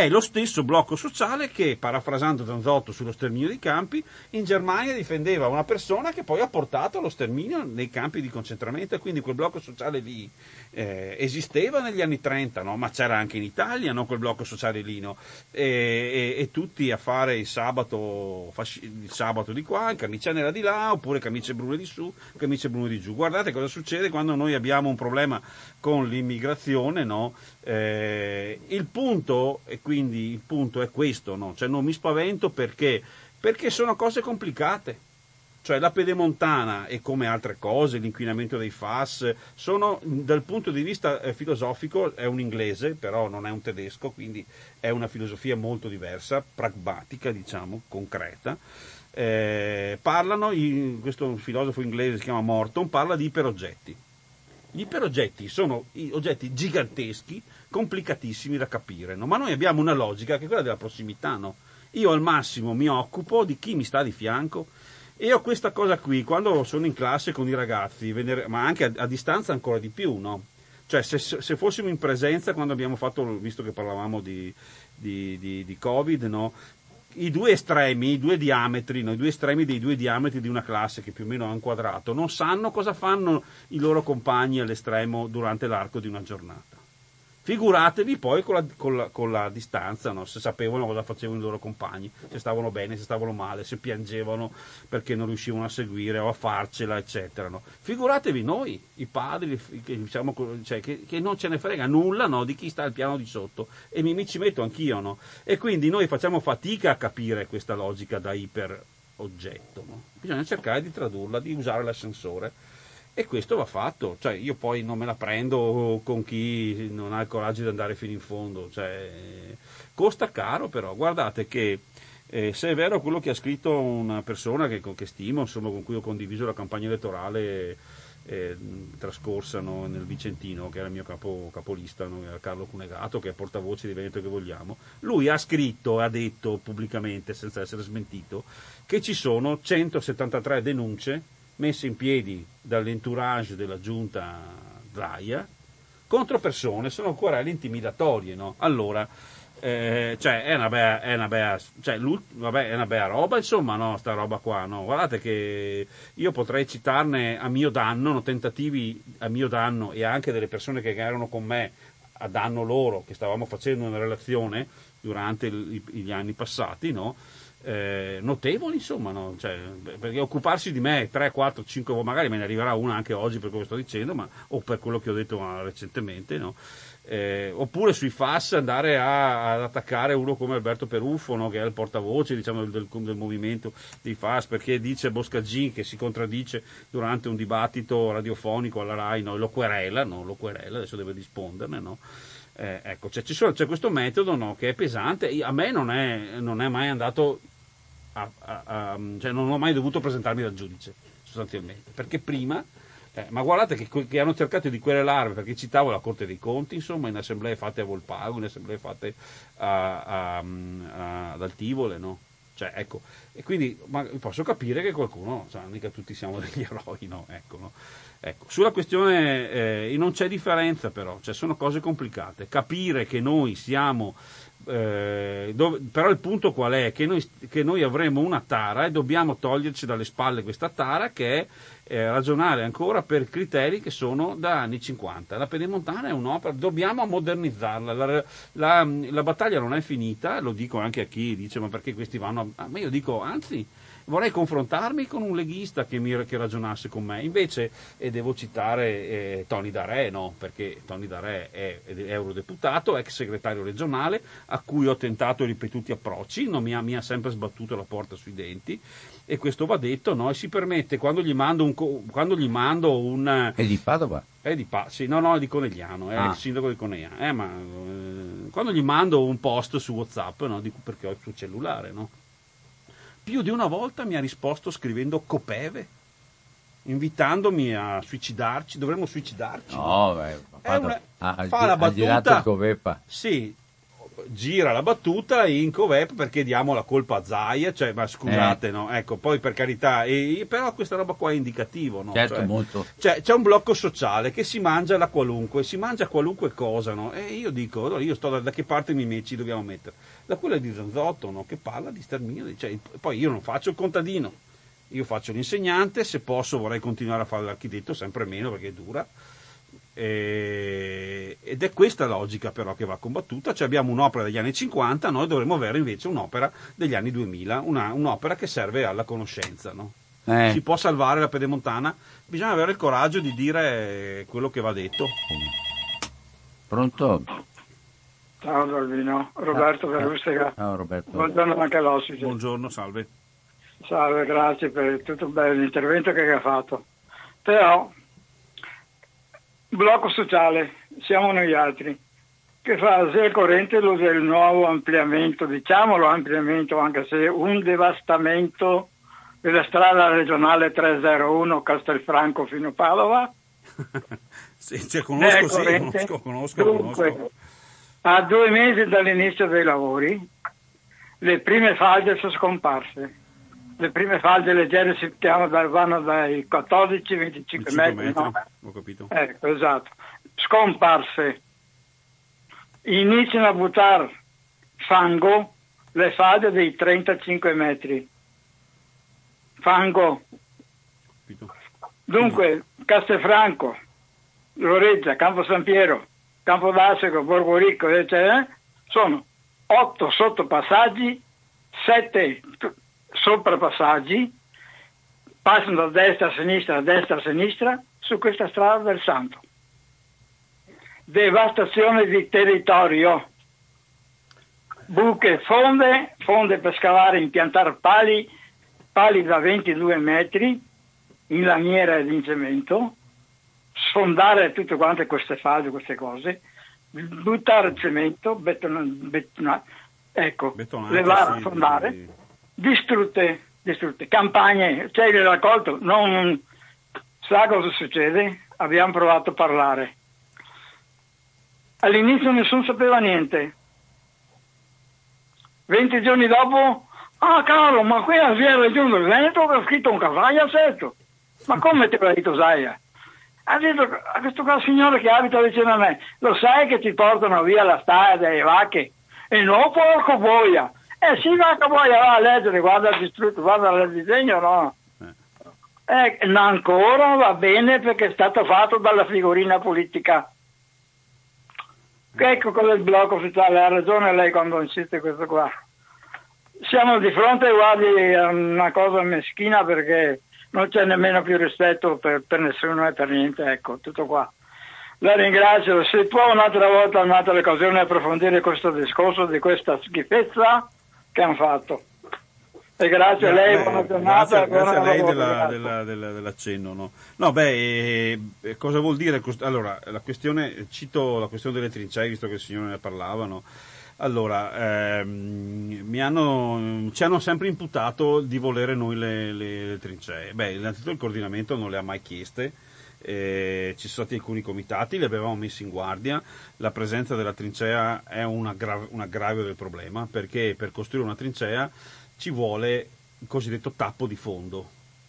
è lo stesso blocco sociale che, parafrasando Zanzotto sullo sterminio dei campi, in Germania difendeva una persona che poi ha portato allo sterminio nei campi di concentramento e quindi quel blocco sociale lì eh, esisteva negli anni 30, no? ma c'era anche in Italia no? quel blocco sociale lì no? e, e, e, tutti a fare il sabato, il sabato di qua, camicia nera di là oppure camicie brune di su, camicie brune di giù. Guardate cosa succede quando noi abbiamo un problema con l'immigrazione, eh, il punto, quindi il punto è questo, cioè non mi spavento perché? perché sono cose complicate. Cioè la pedemontana e come altre cose, l'inquinamento dei FAS, sono dal punto di vista eh, filosofico, è un inglese, però non è un tedesco, quindi è una filosofia molto diversa, pragmatica, diciamo, concreta. Eh, parlano, questo filosofo inglese si chiama Morton, parla di iperoggetti gli iperoggetti sono oggetti giganteschi, complicatissimi da capire, no? ma noi abbiamo una logica che è quella della prossimità. No? Io al massimo mi occupo di chi mi sta di fianco e ho questa cosa qui quando sono in classe con i ragazzi, ma anche a, a distanza ancora di più. No? Cioè se, se, fossimo in presenza quando abbiamo fatto, visto che parlavamo di, di, di, di Covid, no? i due estremi, i due diametri, no? i due estremi dei due diametri di una classe che più o meno ha un quadrato, non sanno cosa fanno i loro compagni all'estremo durante l'arco di una giornata. Figuratevi poi con la, con la, con la distanza, no? se sapevano cosa facevano i loro compagni, se stavano bene, se stavano male, se piangevano perché non riuscivano a seguire o a farcela, eccetera. No? Figuratevi noi, i padri, che, diciamo, cioè, che, che, non ce ne frega nulla no? di chi sta al piano di sotto e mi, mi ci metto anch'io. E quindi noi facciamo fatica a capire questa logica da iperoggetto. Bisogna cercare di tradurla, di usare l'ascensore e questo va fatto, cioè io poi non me la prendo con chi non ha il coraggio di andare fino in fondo, cioè, costa caro però, guardate che eh, se è vero quello che ha scritto una persona che, che stimo, insomma, con cui ho condiviso la campagna elettorale eh, trascorsa no, nel Vicentino, che era il mio capo, capolista, no, Carlo Cunegato, che è portavoce di Veneto che vogliamo, lui ha scritto ha detto pubblicamente, senza essere smentito, che ci sono 173 denunce messe in piedi dall'entourage della giunta Draia contro persone, sono querele intimidatorie, no? Allora, eh, cioè, è una bella, è una bella, cioè, vabbè, è una bella roba, insomma, no, sta roba qua, no? Guardate che io potrei citarne a mio danno, no, tentativi a mio danno e anche delle persone che erano con me a danno loro, che stavamo facendo una relazione durante il, gli anni passati, no? Eh, notevoli, insomma, no? cioè, perché occuparsi di me 3, 4, 5 magari me ne arriverà una anche oggi per quello che sto dicendo, ma, o per quello che ho detto recentemente, no? eh, oppure sui FAS andare a, ad attaccare uno come Alberto Peruffo, no? che è il portavoce diciamo, del, del, movimento dei FAS, perché dice Boscagin che si contraddice durante un dibattito radiofonico alla RAI, no? lo querela, no? lo querela, adesso deve risponderne? Eh, ecco, cioè, c'è questo metodo che è pesante, a me non è, non è mai andato a, a, a, cioè non ho mai dovuto presentarmi dal giudice, sostanzialmente, perché prima, eh, ma guardate che, che, hanno cercato di querelarmi, perché citavo la Corte dei Conti, insomma, in assemblee fatte a Volpago, in assemblee fatte ad Altivole, no? Cioè, ecco, e quindi posso capire che qualcuno, cioè, mica tutti siamo [LAUGHS] degli eroi, no? Ecco, no? Ecco, sulla questione eh, non c'è differenza però, cioè sono cose complicate. Capire che noi siamo eh, dove, però il punto qual è? Che noi, che noi, avremo una tara e dobbiamo toglierci dalle spalle questa tara che è eh, ragionare ancora per criteri che sono da anni 50. La pedemontana è un'opera, dobbiamo modernizzarla, la, la, la, battaglia non è finita, lo dico anche a chi dice ma perché questi vanno a... ma io dico anzi vorrei confrontarmi con un leghista che, mi, che ragionasse con me. Invece, e devo citare eh, Tony Darè, no? perché Tony Darè è, è eurodeputato, ex segretario regionale, a cui ho tentato ripetuti approcci, non mi ha, mi ha sempre sbattuto la porta sui denti e questo va detto, no? E si permette quando gli mando un, quando gli mando un è di Padova? È di Padova, sì, no, no, è di Conegliano, è ah. il sindaco di Conegliano. Eh, ma eh, quando gli mando un post su WhatsApp, no? Dico perché ho il suo cellulare, no? Più di una volta mi ha risposto scrivendo copeve, invitandomi a suicidarci, dovremmo suicidarci. No, beh, fatto, una, ha, fa la battuta. Sì, gira la battuta in Covep perché diamo la colpa a Zaia, cioè, ma scusate, eh. no? Ecco, poi per carità, e, però questa roba qua è indicativo, no? Certo, cioè, molto. Cioè, c'è un blocco sociale che si mangia la qualunque, si mangia qualunque cosa, no? E io dico, allora io sto da, da che parte mi ci dobbiamo mettere? Da quella di Zanzotto, no? Che parla di sterminio, cioè, poi io non faccio il contadino, io faccio l'insegnante, se posso vorrei continuare a fare l'architetto, sempre meno perché è dura eh, ed è questa logica però che va combattuta, cioè abbiamo un'opera degli anni 50, noi dovremmo avere invece un'opera degli anni 2000, una, un'opera che serve alla conoscenza. No? Eh. Si può salvare la pedemontana, bisogna avere il coraggio di dire quello che va detto. Pronto? Ciao Dolvino, Roberto ah, Verustega. Ciao Roberto. Buongiorno anche all'ospite. Buongiorno, salve. Salve, grazie per tutto l'intervento che ha fatto. Però blocco sociale, siamo noi altri, che fa al corrente lo del nuovo ampliamento, diciamolo ampliamento, anche se un devastamento della strada regionale 301 Castelfranco fino a Padova. [LAUGHS] sì, cioè, conosco, sì, conosco, conosco, Dunque, conosco. A due mesi dall'inizio dei lavori, le prime falde sono scomparse le prime falde leggere si vanno dai 14 ai 25 metri. metri no? Ho capito. Ecco, esatto. Scomparse. Iniziano a buttare fango le falde dei 35 metri. Fango. Dunque, Castelfranco, Loreggia, Campo San Piero, Campo d'Assego, Borgo Ricco, eccetera, sono otto sottopassaggi, sette soprapassaggi, passano da destra a sinistra, a destra a sinistra, su questa strada del Santo. Devastazione di territorio, buche, fonde, fonde per scavare, impiantare pali, pali da 22 metri in lamiera ed in cemento, sfondare tutte quante queste falde, queste cose, buttare cemento, betonare, betonare ecco, Betonate, levare, sì, fondare. Sì distrutte, distrutte. campagne, cioè il raccolto, non sa cosa succede, abbiamo provato a parlare. All'inizio nessuno sapeva niente. 20 giorni dopo, ah caro, ma qui a via Regione del Veneto ho scritto un cavaglio a setto. Ma come ti ha detto Zaia? Ha detto a questo qua signore che abita vicino a me, lo sai che ti portano via la strada delle vacche? E no, porco boia, eh sì, che poi va a leggere, guarda il distrutto, guarda il disegno, no? Eh, ancora va bene perché è stato fatto dalla figurina politica. Ecco cosa è il blocco ufficiale, ha ragione lei quando insiste questo qua. Siamo di fronte, guardi, a una cosa meschina perché non c'è nemmeno più rispetto per, per nessuno e per niente, ecco, tutto qua. La ringrazio, se può un'altra volta, un'altra occasione approfondire questo discorso di questa schifezza, che hanno fatto. E grazie a lei, buona giornata. Grazie, grazie a lei della, della, della, dell'accenno. No, no beh, eh, eh, cosa vuol dire? Allora, la questione, cito la questione delle trincee, visto che il signore ne parlavano. Allora, ehm, hanno, ci hanno sempre imputato di volere noi le, le, le trincee. Beh, innanzitutto il coordinamento non le ha mai chieste, eh, ci sono stati alcuni comitati, li avevamo messi in guardia, la presenza della trincea è un aggravio del problema perché per costruire una trincea ci vuole il cosiddetto tappo di fondo,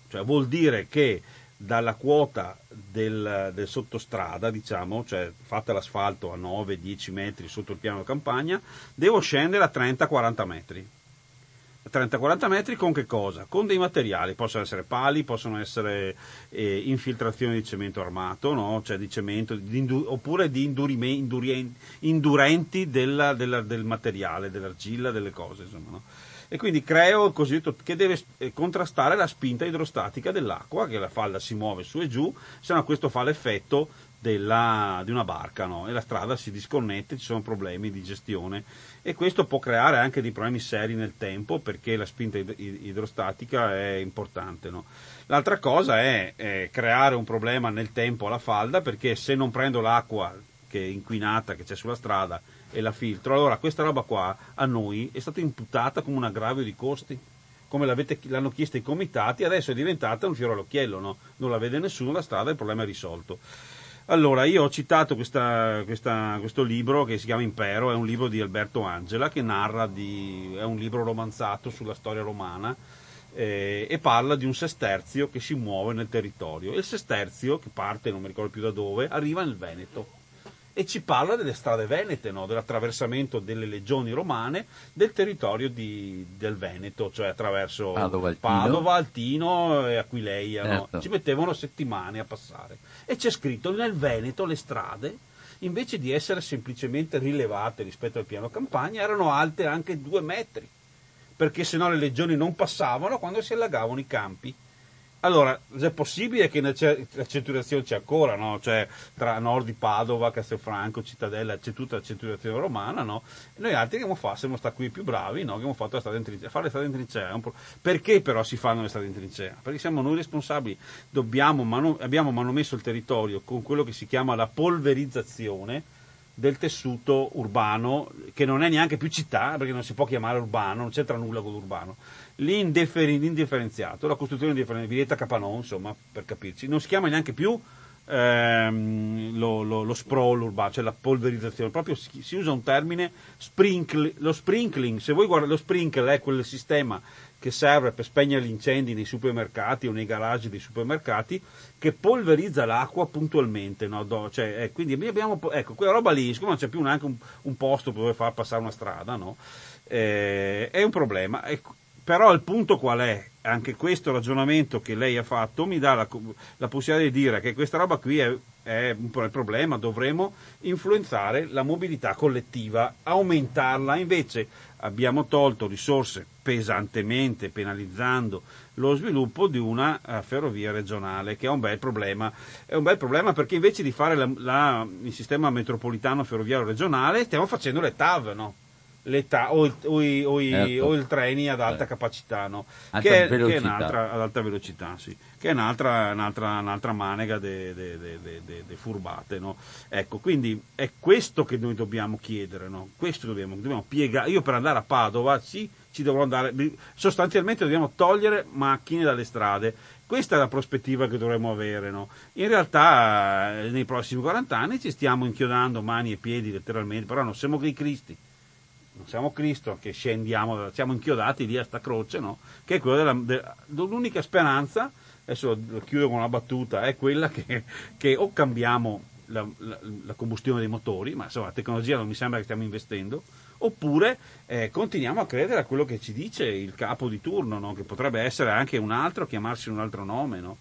cioè vuol dire che dalla quota del, del, sottostrada, diciamo, cioè fatta l'asfalto a 9-10 metri sotto il piano campagna, devo scendere a 30-40 metri 30-40 metri con che cosa? Con dei materiali, possono essere pali, possono essere eh, infiltrazioni di cemento armato, no? cioè di cemento, di indu- oppure di indurenti della, della, del materiale, dell'argilla, delle cose. Insomma, no? E quindi creo il cosiddetto che deve eh, contrastare la spinta idrostatica dell'acqua, che la falda si muove su e giù, se no questo fa l'effetto della, di una barca no? e la strada si disconnette, ci sono problemi di gestione e questo può creare anche dei problemi seri nel tempo perché la spinta idrostatica è importante. No? L'altra cosa è, è, creare un problema nel tempo alla falda perché se non prendo l'acqua che è inquinata che c'è sulla strada e la filtro, allora questa roba qua a noi è stata imputata come un aggravio di costi come l'hanno chiesto i comitati, adesso è diventata un fiore all'occhiello, no? non la vede nessuno la strada, il problema è risolto. Allora, io ho citato questa, questa, questo libro che si chiama Impero, è un libro di Alberto Angela che narra di, è un libro romanzato sulla storia romana eh, e parla di un sesterzio che si muove nel territorio. Il sesterzio, che parte, non mi ricordo più da dove, arriva nel Veneto e ci parla delle strade venete, no? dell'attraversamento delle legioni romane del territorio di, del Veneto, cioè attraverso Padova, Altino, Padova, Altino e Aquileia. Certo. No? Ci mettevano settimane a passare. E c'è scritto nel Veneto le strade, invece di essere semplicemente rilevate rispetto al piano campagna, erano alte anche due metri, perché sennò le legioni non passavano quando si allagavano i campi. Allora, è possibile che la centuriazione c'è ancora, no? Cioè, tra nord di Padova, Castelfranco, Cittadella, c'è tutta la centuriazione romana, no? E noi altri che abbiamo fatto, siamo stati qui più bravi, no? Che abbiamo fatto la strada in trincea. Fare le strade in trincea pro... Perché però si fanno le strade in trincea? Perché siamo noi responsabili, Dobbiamo, manu... abbiamo manomesso il territorio con quello che si chiama la polverizzazione del tessuto urbano, che non è neanche più città, perché non si può chiamare urbano, non c'entra nulla con l'urbano l'indifferenziato, la costruzione indifferenziata, Villetta Capanò, insomma, per capirci, non si chiama neanche più ehm, lo, lo, lo, sprawl urbano, cioè la polverizzazione, proprio si, si usa un termine, sprinkle, lo sprinkling, se voi guardate, lo sprinkle è quel sistema che serve per spegnere gli incendi nei supermercati o nei garage dei supermercati, che polverizza l'acqua puntualmente. No? Cioè, eh, quindi abbiamo, ecco, quella roba lì, siccome non c'è più neanche un, un posto dove far passare una strada, no? eh, è un problema. Ecco, però il punto qual è? Anche questo ragionamento che lei ha fatto mi dà la, la possibilità di dire che questa roba qui è, è un po' il problema, dovremo influenzare la mobilità collettiva, aumentarla, invece abbiamo tolto risorse pesantemente penalizzando lo sviluppo di una uh, ferrovia regionale che è un bel problema è un bel problema perché invece di fare la, la, il sistema metropolitano ferroviario regionale stiamo facendo le TAV no? L'età o, il, o, i, o, i, certo. o, il treni ad alta capacità, no? che, è, che, è, un'altra ad alta velocità, sì. che è un'altra, un'altra, un'altra manega di furbate. No? Ecco, quindi è questo che noi dobbiamo chiedere, no? questo dobbiamo, dobbiamo piegare. Io per andare a Padova sì, ci dovrò andare, sostanzialmente dobbiamo togliere macchine dalle strade. Questa è la prospettiva che dovremmo avere. No? In realtà nei prossimi 40 anni ci stiamo inchiodando mani e piedi letteralmente, però non siamo dei cristi non siamo Cristo che scendiamo, siamo inchiodati lì a sta croce, no? che è quella della, della, l'unica speranza, adesso chiudo con una battuta, è quella che, che o cambiamo la, la, la, combustione dei motori, ma insomma la tecnologia non mi sembra che stiamo investendo, oppure eh, continuiamo a credere a quello che ci dice il capo di turno, no? che potrebbe essere anche un altro, chiamarsi un altro nome. No?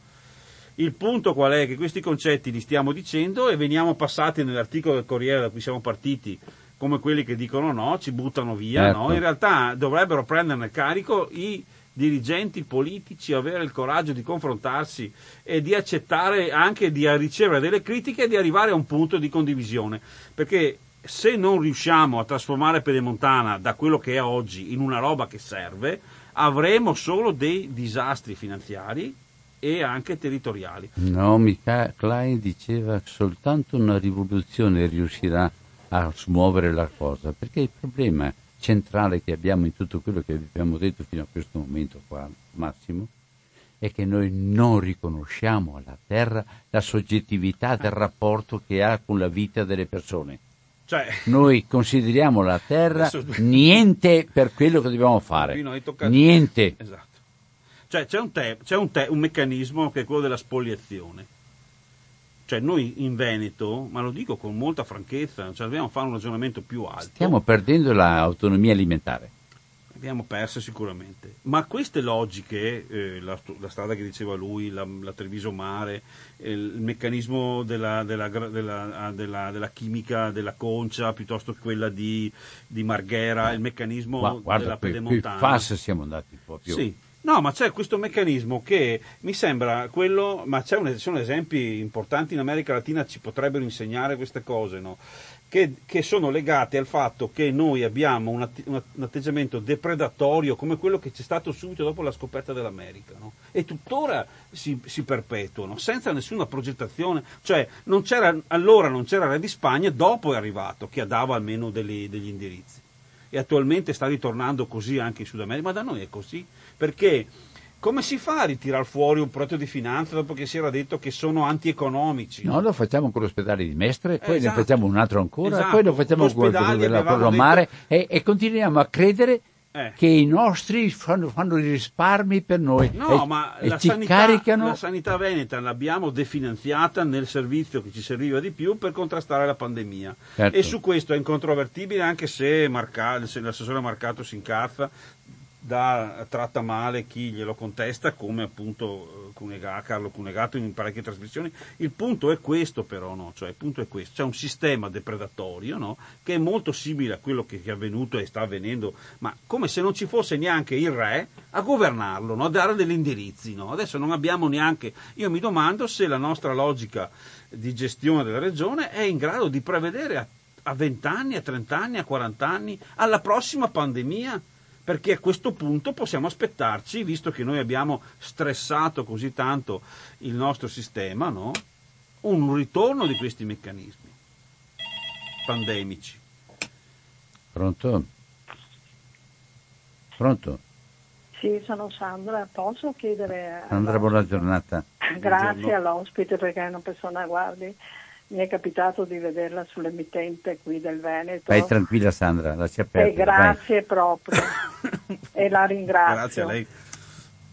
Il punto qual è? Che questi concetti li stiamo dicendo e veniamo passati nell'articolo del Corriere da cui siamo partiti come quelli che dicono no, ci buttano via, certo. no? in realtà dovrebbero prenderne carico i dirigenti politici, avere il coraggio di confrontarsi e di accettare anche di ricevere delle critiche e di arrivare a un punto di condivisione, perché se non riusciamo a trasformare Pedemontana da quello che è oggi in una roba che serve, avremo solo dei disastri finanziari e anche territoriali. No, mica Klein diceva soltanto una rivoluzione riuscirà a smuovere la cosa, perché il problema centrale che abbiamo in tutto quello che abbiamo detto fino a questo momento qua, Massimo, è che noi non riconosciamo alla Terra la soggettività del rapporto che ha con la vita delle persone. Cioè, noi consideriamo la Terra adesso... niente per quello che dobbiamo fare. Niente. Esatto. Cioè, c'è, un, te- c'è un, te- un meccanismo che è quello della spoliazione cioè noi in Veneto, ma lo dico con molta franchezza, cioè dobbiamo fare un ragionamento più alto. Stiamo perdendo l'autonomia alimentare. abbiamo perso sicuramente. Ma queste logiche, eh, la, la, strada che diceva lui, la, la Treviso Mare, eh, il meccanismo della, della, della, della, chimica della concia piuttosto che quella di, di Marghera, il meccanismo Ma, guarda, della pedemontana. Qui siamo andati un po' più. Sì. No, ma c'è questo meccanismo che mi sembra quello, ma un, sono esempi importanti in America Latina, ci potrebbero insegnare queste cose, no? che, che, sono legate al fatto che noi abbiamo un, un, un, atteggiamento depredatorio come quello che c'è stato subito dopo la scoperta dell'America no? e tuttora si, si, perpetuano senza nessuna progettazione, cioè non allora non c'era Re di Spagna, dopo è arrivato che dava almeno degli, degli indirizzi e attualmente sta ritornando così anche in Sud America, ma da noi è così perché come si fa a ritirare fuori un progetto di finanza dopo che si era detto che sono antieconomici? No, lo facciamo con l'ospedale di Mestre, poi esatto. ne facciamo un altro ancora, esatto. poi lo facciamo con quello della Coromare detto... e, e continuiamo a credere eh. che i nostri fanno, fanno i risparmi per noi no, e, ma e la, sanità, caricano. la sanità veneta l'abbiamo definanziata nel servizio che ci serviva di più per contrastare la pandemia certo. e su questo è incontrovertibile anche se, Marca, se l'assessore Marcato si incazza da, tratta male chi glielo contesta, come appunto eh, Cunega, Carlo Cunegato in parecchie trasmissioni. Il punto è questo però, no? cioè, è questo. c'è un sistema depredatorio no? che è molto simile a quello che è avvenuto e sta avvenendo, ma come se non ci fosse neanche il re a governarlo, no? a dare degli indirizzi. Adesso non abbiamo neanche, io mi domando se la nostra logica di gestione della regione è in grado di prevedere a 20 anni, a 30 anni, a 40 anni, alla prossima pandemia perché a questo punto possiamo aspettarci, visto che noi abbiamo stressato così tanto il nostro sistema, no? un ritorno di questi meccanismi pandemici. Pronto? Pronto? Sì, sono Sandra, posso chiedere... Sandra, buona giornata. Grazie Buongiorno. all'ospite perché è una persona, guardi, mi è capitato di vederla sull'emittente qui del Veneto. Vai tranquilla Sandra, lascia perdere. E grazie vai. proprio. [LAUGHS] e la ringrazio. Grazie a lei.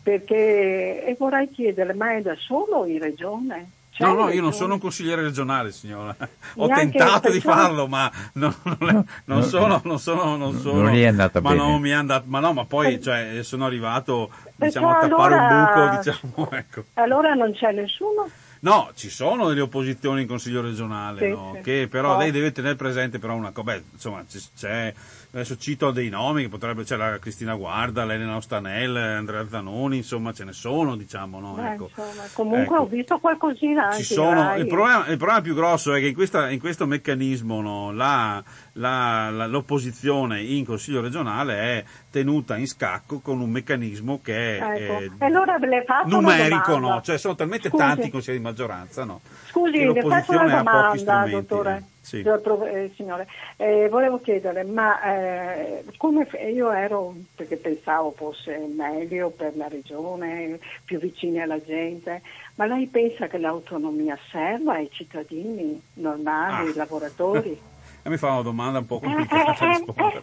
Perché e vorrei chiederle, ma è da solo in regione? C'è No, no, io regione? non sono un consigliere regionale, signora. Ho tentato di farlo, ma non, non è- non sono, non sono, non sono. Non gli è andata ma bene. Non mi è andata, ma no, ma poi cioè, sono arrivato diciamo, a tappare allora- un buco, diciamo, [LAUGHS] ecco. Allora non c'è nessuno? No, ci sono delle opposizioni in Consiglio regionale, Sì, no? sì. che però Oh. lei deve tenere presente però una cosa, beh, insomma, c'è, adesso cito dei nomi che potrebbe, c'è la Cristina Guarda, l'Elena Ostanel, Andrea Zanoni, insomma ce ne sono, diciamo, no? Beh, Ecco. insomma, comunque Ecco. ho visto qualcosina anche Ci sono, il, problema, il problema più grosso è che in, questa- in questo meccanismo no, la- la- la- l'opposizione in Consiglio regionale è tenuta in scacco con un meccanismo che è Ecco. eh, allora numerico, no? cioè sono talmente Scusi. tanti i consigli di maggioranza no? Scusi, che le faccio una domanda, dottore, Sì. Pro- eh, signore. Eh, volevo chiederle, ma eh, come f- io ero, perché pensavo fosse meglio per la regione, più vicini alla gente, ma lei pensa che l'autonomia serva ai cittadini normali, Ah. ai lavoratori? [LAUGHS] E mi fa una domanda un po' Eh, complicata da eh, eh, rispondere.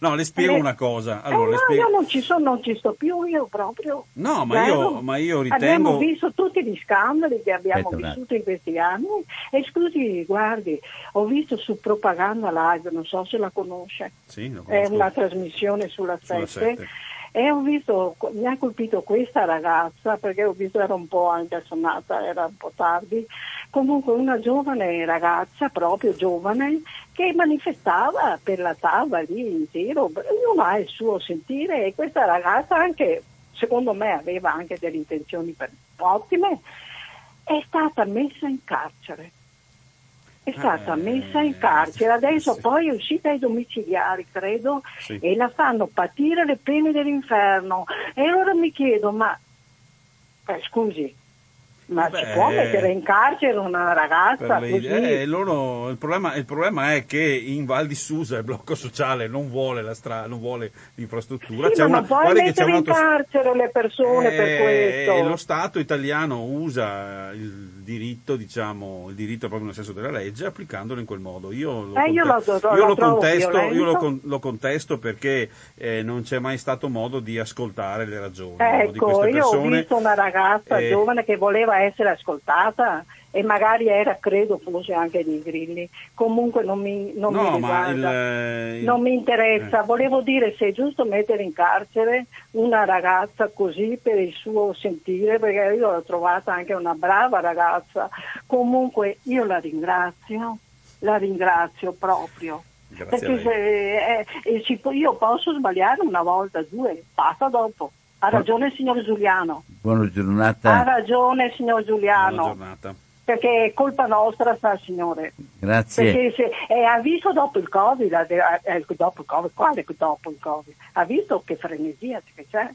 No, le spiego Eh, una cosa. Eh, Allora, le no, spiego- io non ci sono, non ci sto più, io proprio. No, ma io, Zero. ma io Abbiamo ritengo... visto tutti gli scandali che abbiamo Aspetta vissuto in questi anni e scusi, guardi, ho visto su Propaganda Live, non so se la conosce, Sì, è una trasmissione sulla Sulla 7 sette. E ho visto, mi ha colpito questa ragazza perché ho visto era un po' anche sonata, era un po' tardi, comunque una giovane ragazza, proprio giovane, che manifestava per la tavola lì in giro, ognuno ha il suo sentire e questa ragazza anche, secondo me aveva anche delle intenzioni per- ottime, è stata messa in carcere. È stata Eh, messa in carcere, adesso sì. poi è uscita ai domiciliari, credo, Sì. e la fanno patire le pene dell'inferno. E allora mi chiedo, ma eh, scusi, ma Beh, si può mettere in carcere una ragazza le. Eh, loro- il, problema, il problema è che in Val di Susa il blocco sociale non vuole la strada, non vuole l'infrastruttura. Sì, C'è ma una- non puoi mettere in carcere le persone Eh, per questo. Lo Stato italiano usa il diritto, diciamo, il diritto proprio nel senso della legge, applicandolo in quel modo. Io lo, Eh, io lo- lo- io lo lo contesto, io lo, con- lo contesto perché eh, non c'è mai stato modo di ascoltare le ragioni no, di Ecco, queste io ho persone. visto una ragazza Eh, giovane che voleva essere ascoltata e magari era, credo fosse anche dei grilli. Comunque non mi, non No, mi riguarda, il- il- non mi interessa. eh. Volevo dire se è giusto mettere in carcere una ragazza così per il suo sentire, perché io l'ho trovata anche una brava ragazza. Comunque io la ringrazio, la ringrazio proprio. Grazie Perché se, eh, eh, io posso sbagliare una volta, due, basta dopo. Ha ragione il signor Giuliano. Buona Ha giornata, ragione il signor Buona Giuliano. giornata. Perché è colpa nostra sta signore. grazie. Perché se, eh, ha visto dopo il Covid, ha de- eh, dopo il Covid, quale dopo il Covid? Ha visto che frenesia che c'è?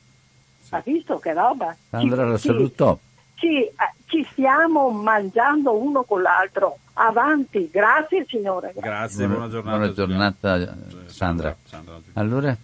Ha visto che roba? Sandra la salutò. Ci, eh, ci stiamo mangiando uno con l'altro. Avanti, grazie signore. Grazie, buona, giornata. buona giornata, Giuliano. Sandra. Sandra. Allora,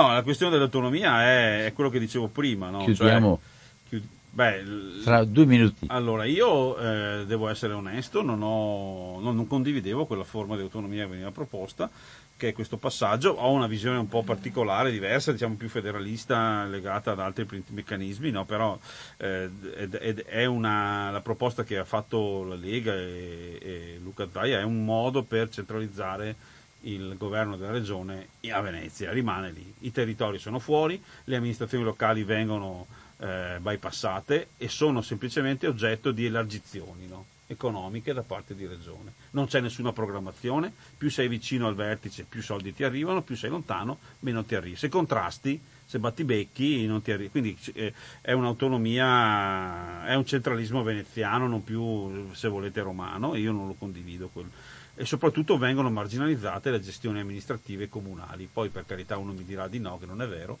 No, la questione dell'autonomia è, è quello che dicevo prima. No? chiudiamo Cioè, chiudi- beh, tra due minuti. Allora, io eh, devo essere onesto, non, ho- non- non condividevo quella forma di autonomia che veniva proposta, che è questo passaggio. Ho una visione un po' particolare, diversa, diciamo più federalista, legata ad altri meccanismi, no? però eh, ed- ed- è una, la proposta che ha fatto la Lega e, e Luca Zaia è un modo per centralizzare il governo della regione a Venezia, rimane lì. I territori sono fuori, le amministrazioni locali vengono eh, bypassate e sono semplicemente oggetto di elargizioni no? economiche da parte di regione. Non c'è nessuna programmazione, più sei vicino al vertice più soldi ti arrivano, più sei lontano meno ti arriva. Se contrasti, se batti becchi non ti arriva. Quindi eh, è un'autonomia, è un centralismo veneziano, non più se volete romano e io non lo condivido. Quello. E soprattutto vengono marginalizzate le gestioni amministrative comunali. Poi per carità uno mi dirà di no, che non è vero,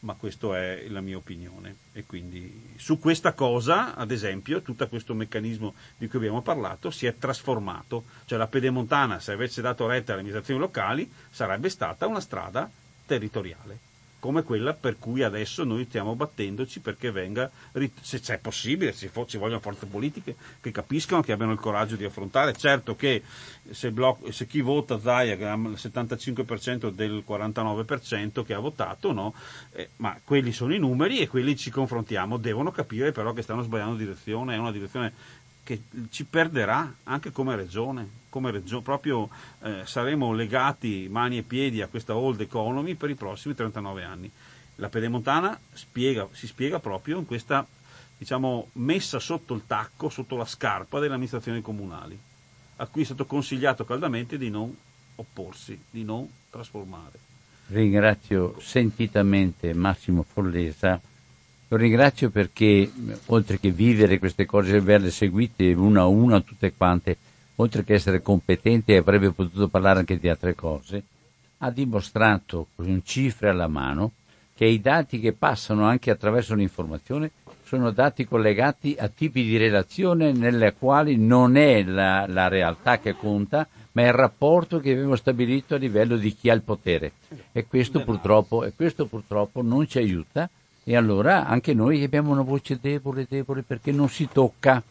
ma questa è la mia opinione. E quindi su questa cosa, ad esempio, tutto questo meccanismo di cui abbiamo parlato si è trasformato. Cioè la Pedemontana, se avesse dato retta alle amministrazioni locali, sarebbe stata una strada territoriale come quella per cui adesso noi stiamo battendoci perché venga, se c'è possibile, se ci vogliono forze politiche che capiscano, che abbiano il coraggio di affrontare. Certo che se, il blocco- se chi vota Zaia, ha il 75% del 49% che ha votato, no? Eh, ma quelli sono i numeri e quelli ci confrontiamo, devono capire però che stanno sbagliando direzione, è una direzione che ci perderà anche come regione, come regio- proprio eh, saremo legati mani e piedi a questa old economy per i prossimi 39 anni. La Pedemontana spiega- si spiega proprio in questa diciamo, messa sotto il tacco, sotto la scarpa delle amministrazioni comunali, a cui è stato consigliato caldamente di non opporsi, di non trasformare. Ringrazio sentitamente Massimo Follesa. Lo ringrazio perché, oltre che vivere queste cose e averle seguite una a una tutte quante, oltre che essere competente e avrebbe potuto parlare anche di altre cose, ha dimostrato con cifre alla mano che i dati che passano anche attraverso l'informazione sono dati collegati a tipi di relazione nelle quali non è la, la realtà che conta, ma è il rapporto che abbiamo stabilito a livello di chi ha il potere. E questo purtroppo, e questo purtroppo non ci aiuta e allora anche noi abbiamo una voce debole, debole perché non si tocca.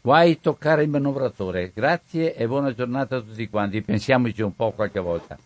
Guai toccare il manovratore. Grazie e buona giornata a tutti quanti. Pensiamoci un po' qualche volta.